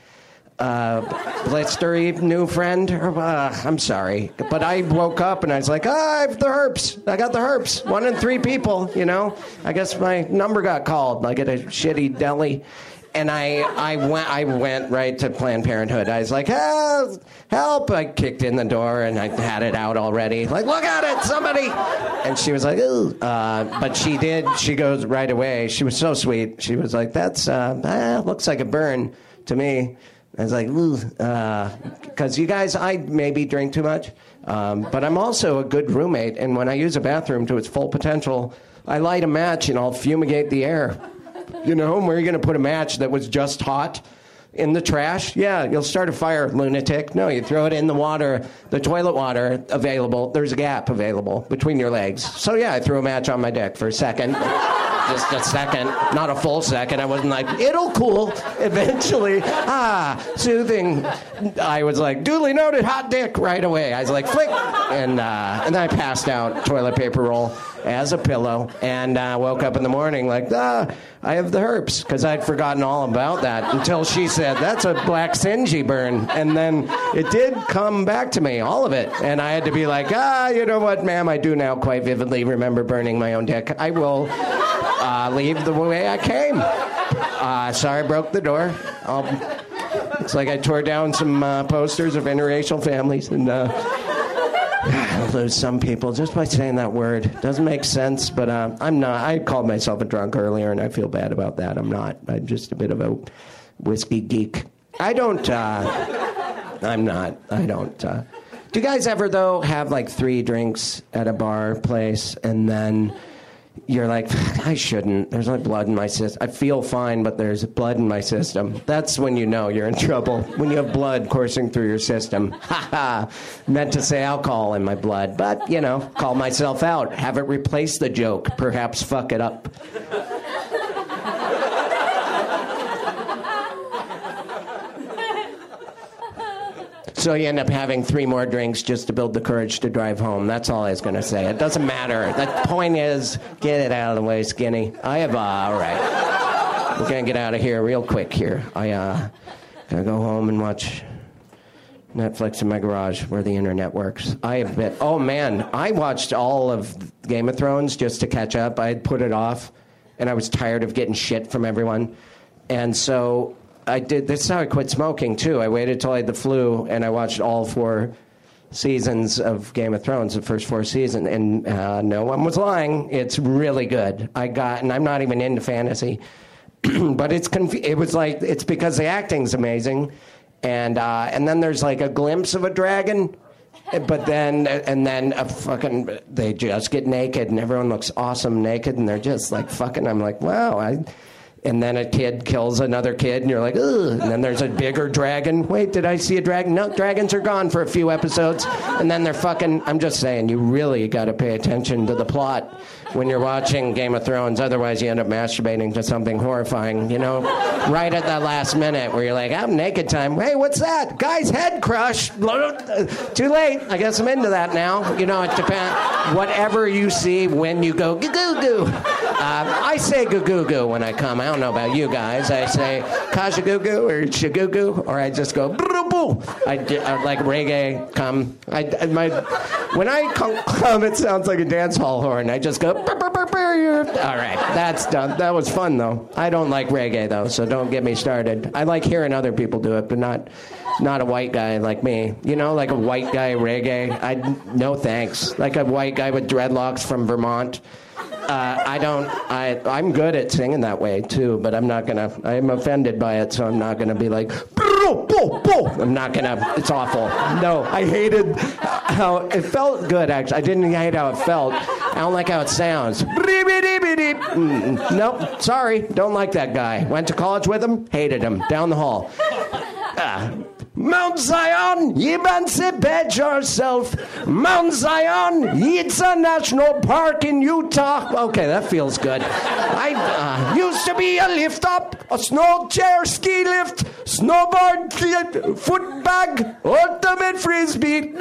uh, blistery new friend. Uh, I'm sorry, but I woke up and I was like, ah, I have the herpes. I got the herpes. One in three people, you know. I guess my number got called. Like at a shitty deli and I, I went I went right to Planned Parenthood. I was like, help, help! I kicked in the door and I had it out already. Like, look at it, somebody! And she was like, ooh. Uh, but she did. She goes right away. She was so sweet. She was like, that's uh, eh, looks like a burn to me. I was like, because you guys, I maybe drink too much, um, but I'm also a good roommate. And when I use a bathroom to its full potential, I light a match and I'll fumigate the air. You know, where are you going to put a match that was just hot? In the trash? Yeah, you'll start a fire, lunatic. No, you throw it in the water, the toilet water available. There's a gap available between your legs. So, yeah, I threw a match on my dick for a second. Just a second, not a full second. I wasn't like, it'll cool eventually. Ah, soothing. I was like, duly noted, hot dick right away. I was like, flick. And, uh, and then I passed out, toilet paper roll as a pillow, and uh, woke up in the morning like, ah, I have the herpes, because I'd forgotten all about that until she said, that's a black singy burn. And then it did come back to me, all of it. And I had to be like, ah, you know what, ma'am, I do now quite vividly remember burning my own dick. I will uh, leave the way I came. Uh, sorry, I broke the door. I'll, it's like I tore down some uh, posters of interracial families and. Uh, I'll lose some people just by saying that word. Doesn't make sense, but uh, I'm not. I called myself a drunk earlier, and I feel bad about that. I'm not. I'm just a bit of a whiskey geek. I don't. Uh, I'm not. I don't. Uh, do you guys ever though have like three drinks at a bar place, and then you're like, I shouldn't. There's like blood in my system. I feel fine, but there's blood in my system. That's when you know you're in trouble. When you have blood coursing through your system. Ha ha. Meant to say alcohol in my blood, but you know, call myself out. Have it replace the joke. Perhaps fuck it up. So you end up having three more drinks just to build the courage to drive home. That's all I was going to say. It doesn't matter. The point is, get it out of the way, skinny. I have, uh, all right. We're going to get out of here real quick here. I, uh, gotta go home and watch Netflix in my garage where the internet works. I have been, oh man, I watched all of Game of Thrones just to catch up. I had put it off and I was tired of getting shit from everyone. And so I did. This is how I quit smoking too. I waited till I had the flu, and I watched all four seasons of Game of Thrones, the first four seasons, and uh, no one was lying. It's really good. I got, and I'm not even into fantasy, but it's conf- it was like it's because the acting's amazing, and uh, and then there's like a glimpse of a dragon. But then, and then a fucking, they just get naked and everyone looks awesome naked and they're just like fucking. I'm like, wow, I, and then a kid kills another kid, and you're like, ugh. And then there's a bigger dragon. Wait, did I see a dragon? No, dragons are gone for a few episodes. And then they're fucking. I'm just saying, you really got to pay attention to the plot when you're watching Game of Thrones. Otherwise, you end up masturbating to something horrifying, you know, right at that last minute where you're like, I'm naked time. Hey, what's that? Guy's head crush. Too late. I guess I'm into that now. You know, it depends. Whatever you see when you go, goo goo goo. Uh, I say goo goo goo when I come. I don't know about you guys. I say kajagoogoo or shagoogoo, or I just go boo boo. I, I like reggae come. I, my, when I come, come, it sounds like a dance hall horn. I just go. All right, that's done. That was fun though. I don't like reggae though, so don't get me started. I like hearing other people do it, but not. Not a white guy like me, you know, like a white guy reggae. I no thanks. Like a white guy with dreadlocks from Vermont. Uh, I don't. I I'm good at singing that way too, but I'm not gonna. I'm offended by it, so I'm not gonna be like. I'm not gonna. It's awful. No, I hated how it felt good. Actually, I didn't hate how it felt. I don't like how it sounds. Nope. Sorry. Don't like that guy. Went to college with him. Hated him. Down the hall. Ah. Mount Zion, emancipate yourself. Mount Zion, it's a national park in Utah. Okay, that feels good. I uh, used to be a lift up, a snow chair ski lift, snowboard, foot bag, ultimate frisbee,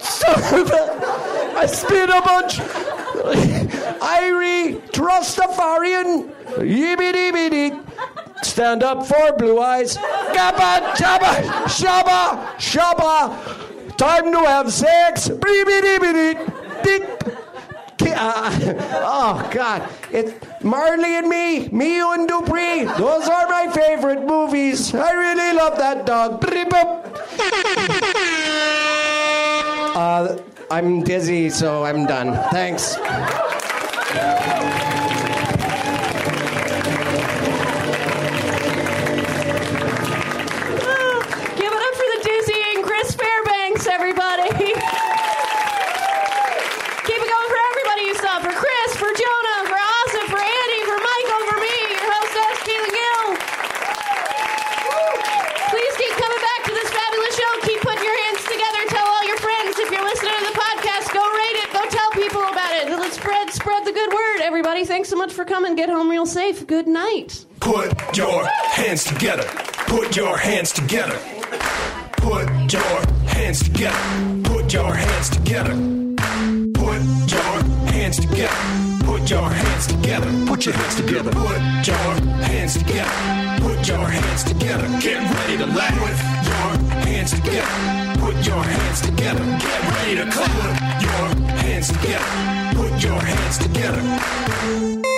lions, I spin a bunch, Irie, Trustafarian, yibbidi bitty. Stand up for blue eyes. Gabba, jabba, shabba, shabba. Time to have sex. Bibbidi Dick. Uh, oh God! It's Marley and Me, Me and Dupree. Those are my favorite movies. I really love that dog. Uh, I'm dizzy, so I'm done. Thanks. The good word, everybody. Thanks so much for coming. Get home real safe. Good night. Put your hands together. Put your hands together. Put your hands together. Put your hands together. Put your hands together. Put your hands together. Put your hands together. Put your hands together. Put your hands together. Get ready to laugh. Put your hands together. Put your hands together. Get ready to clap. Put your hands together. Your hands together.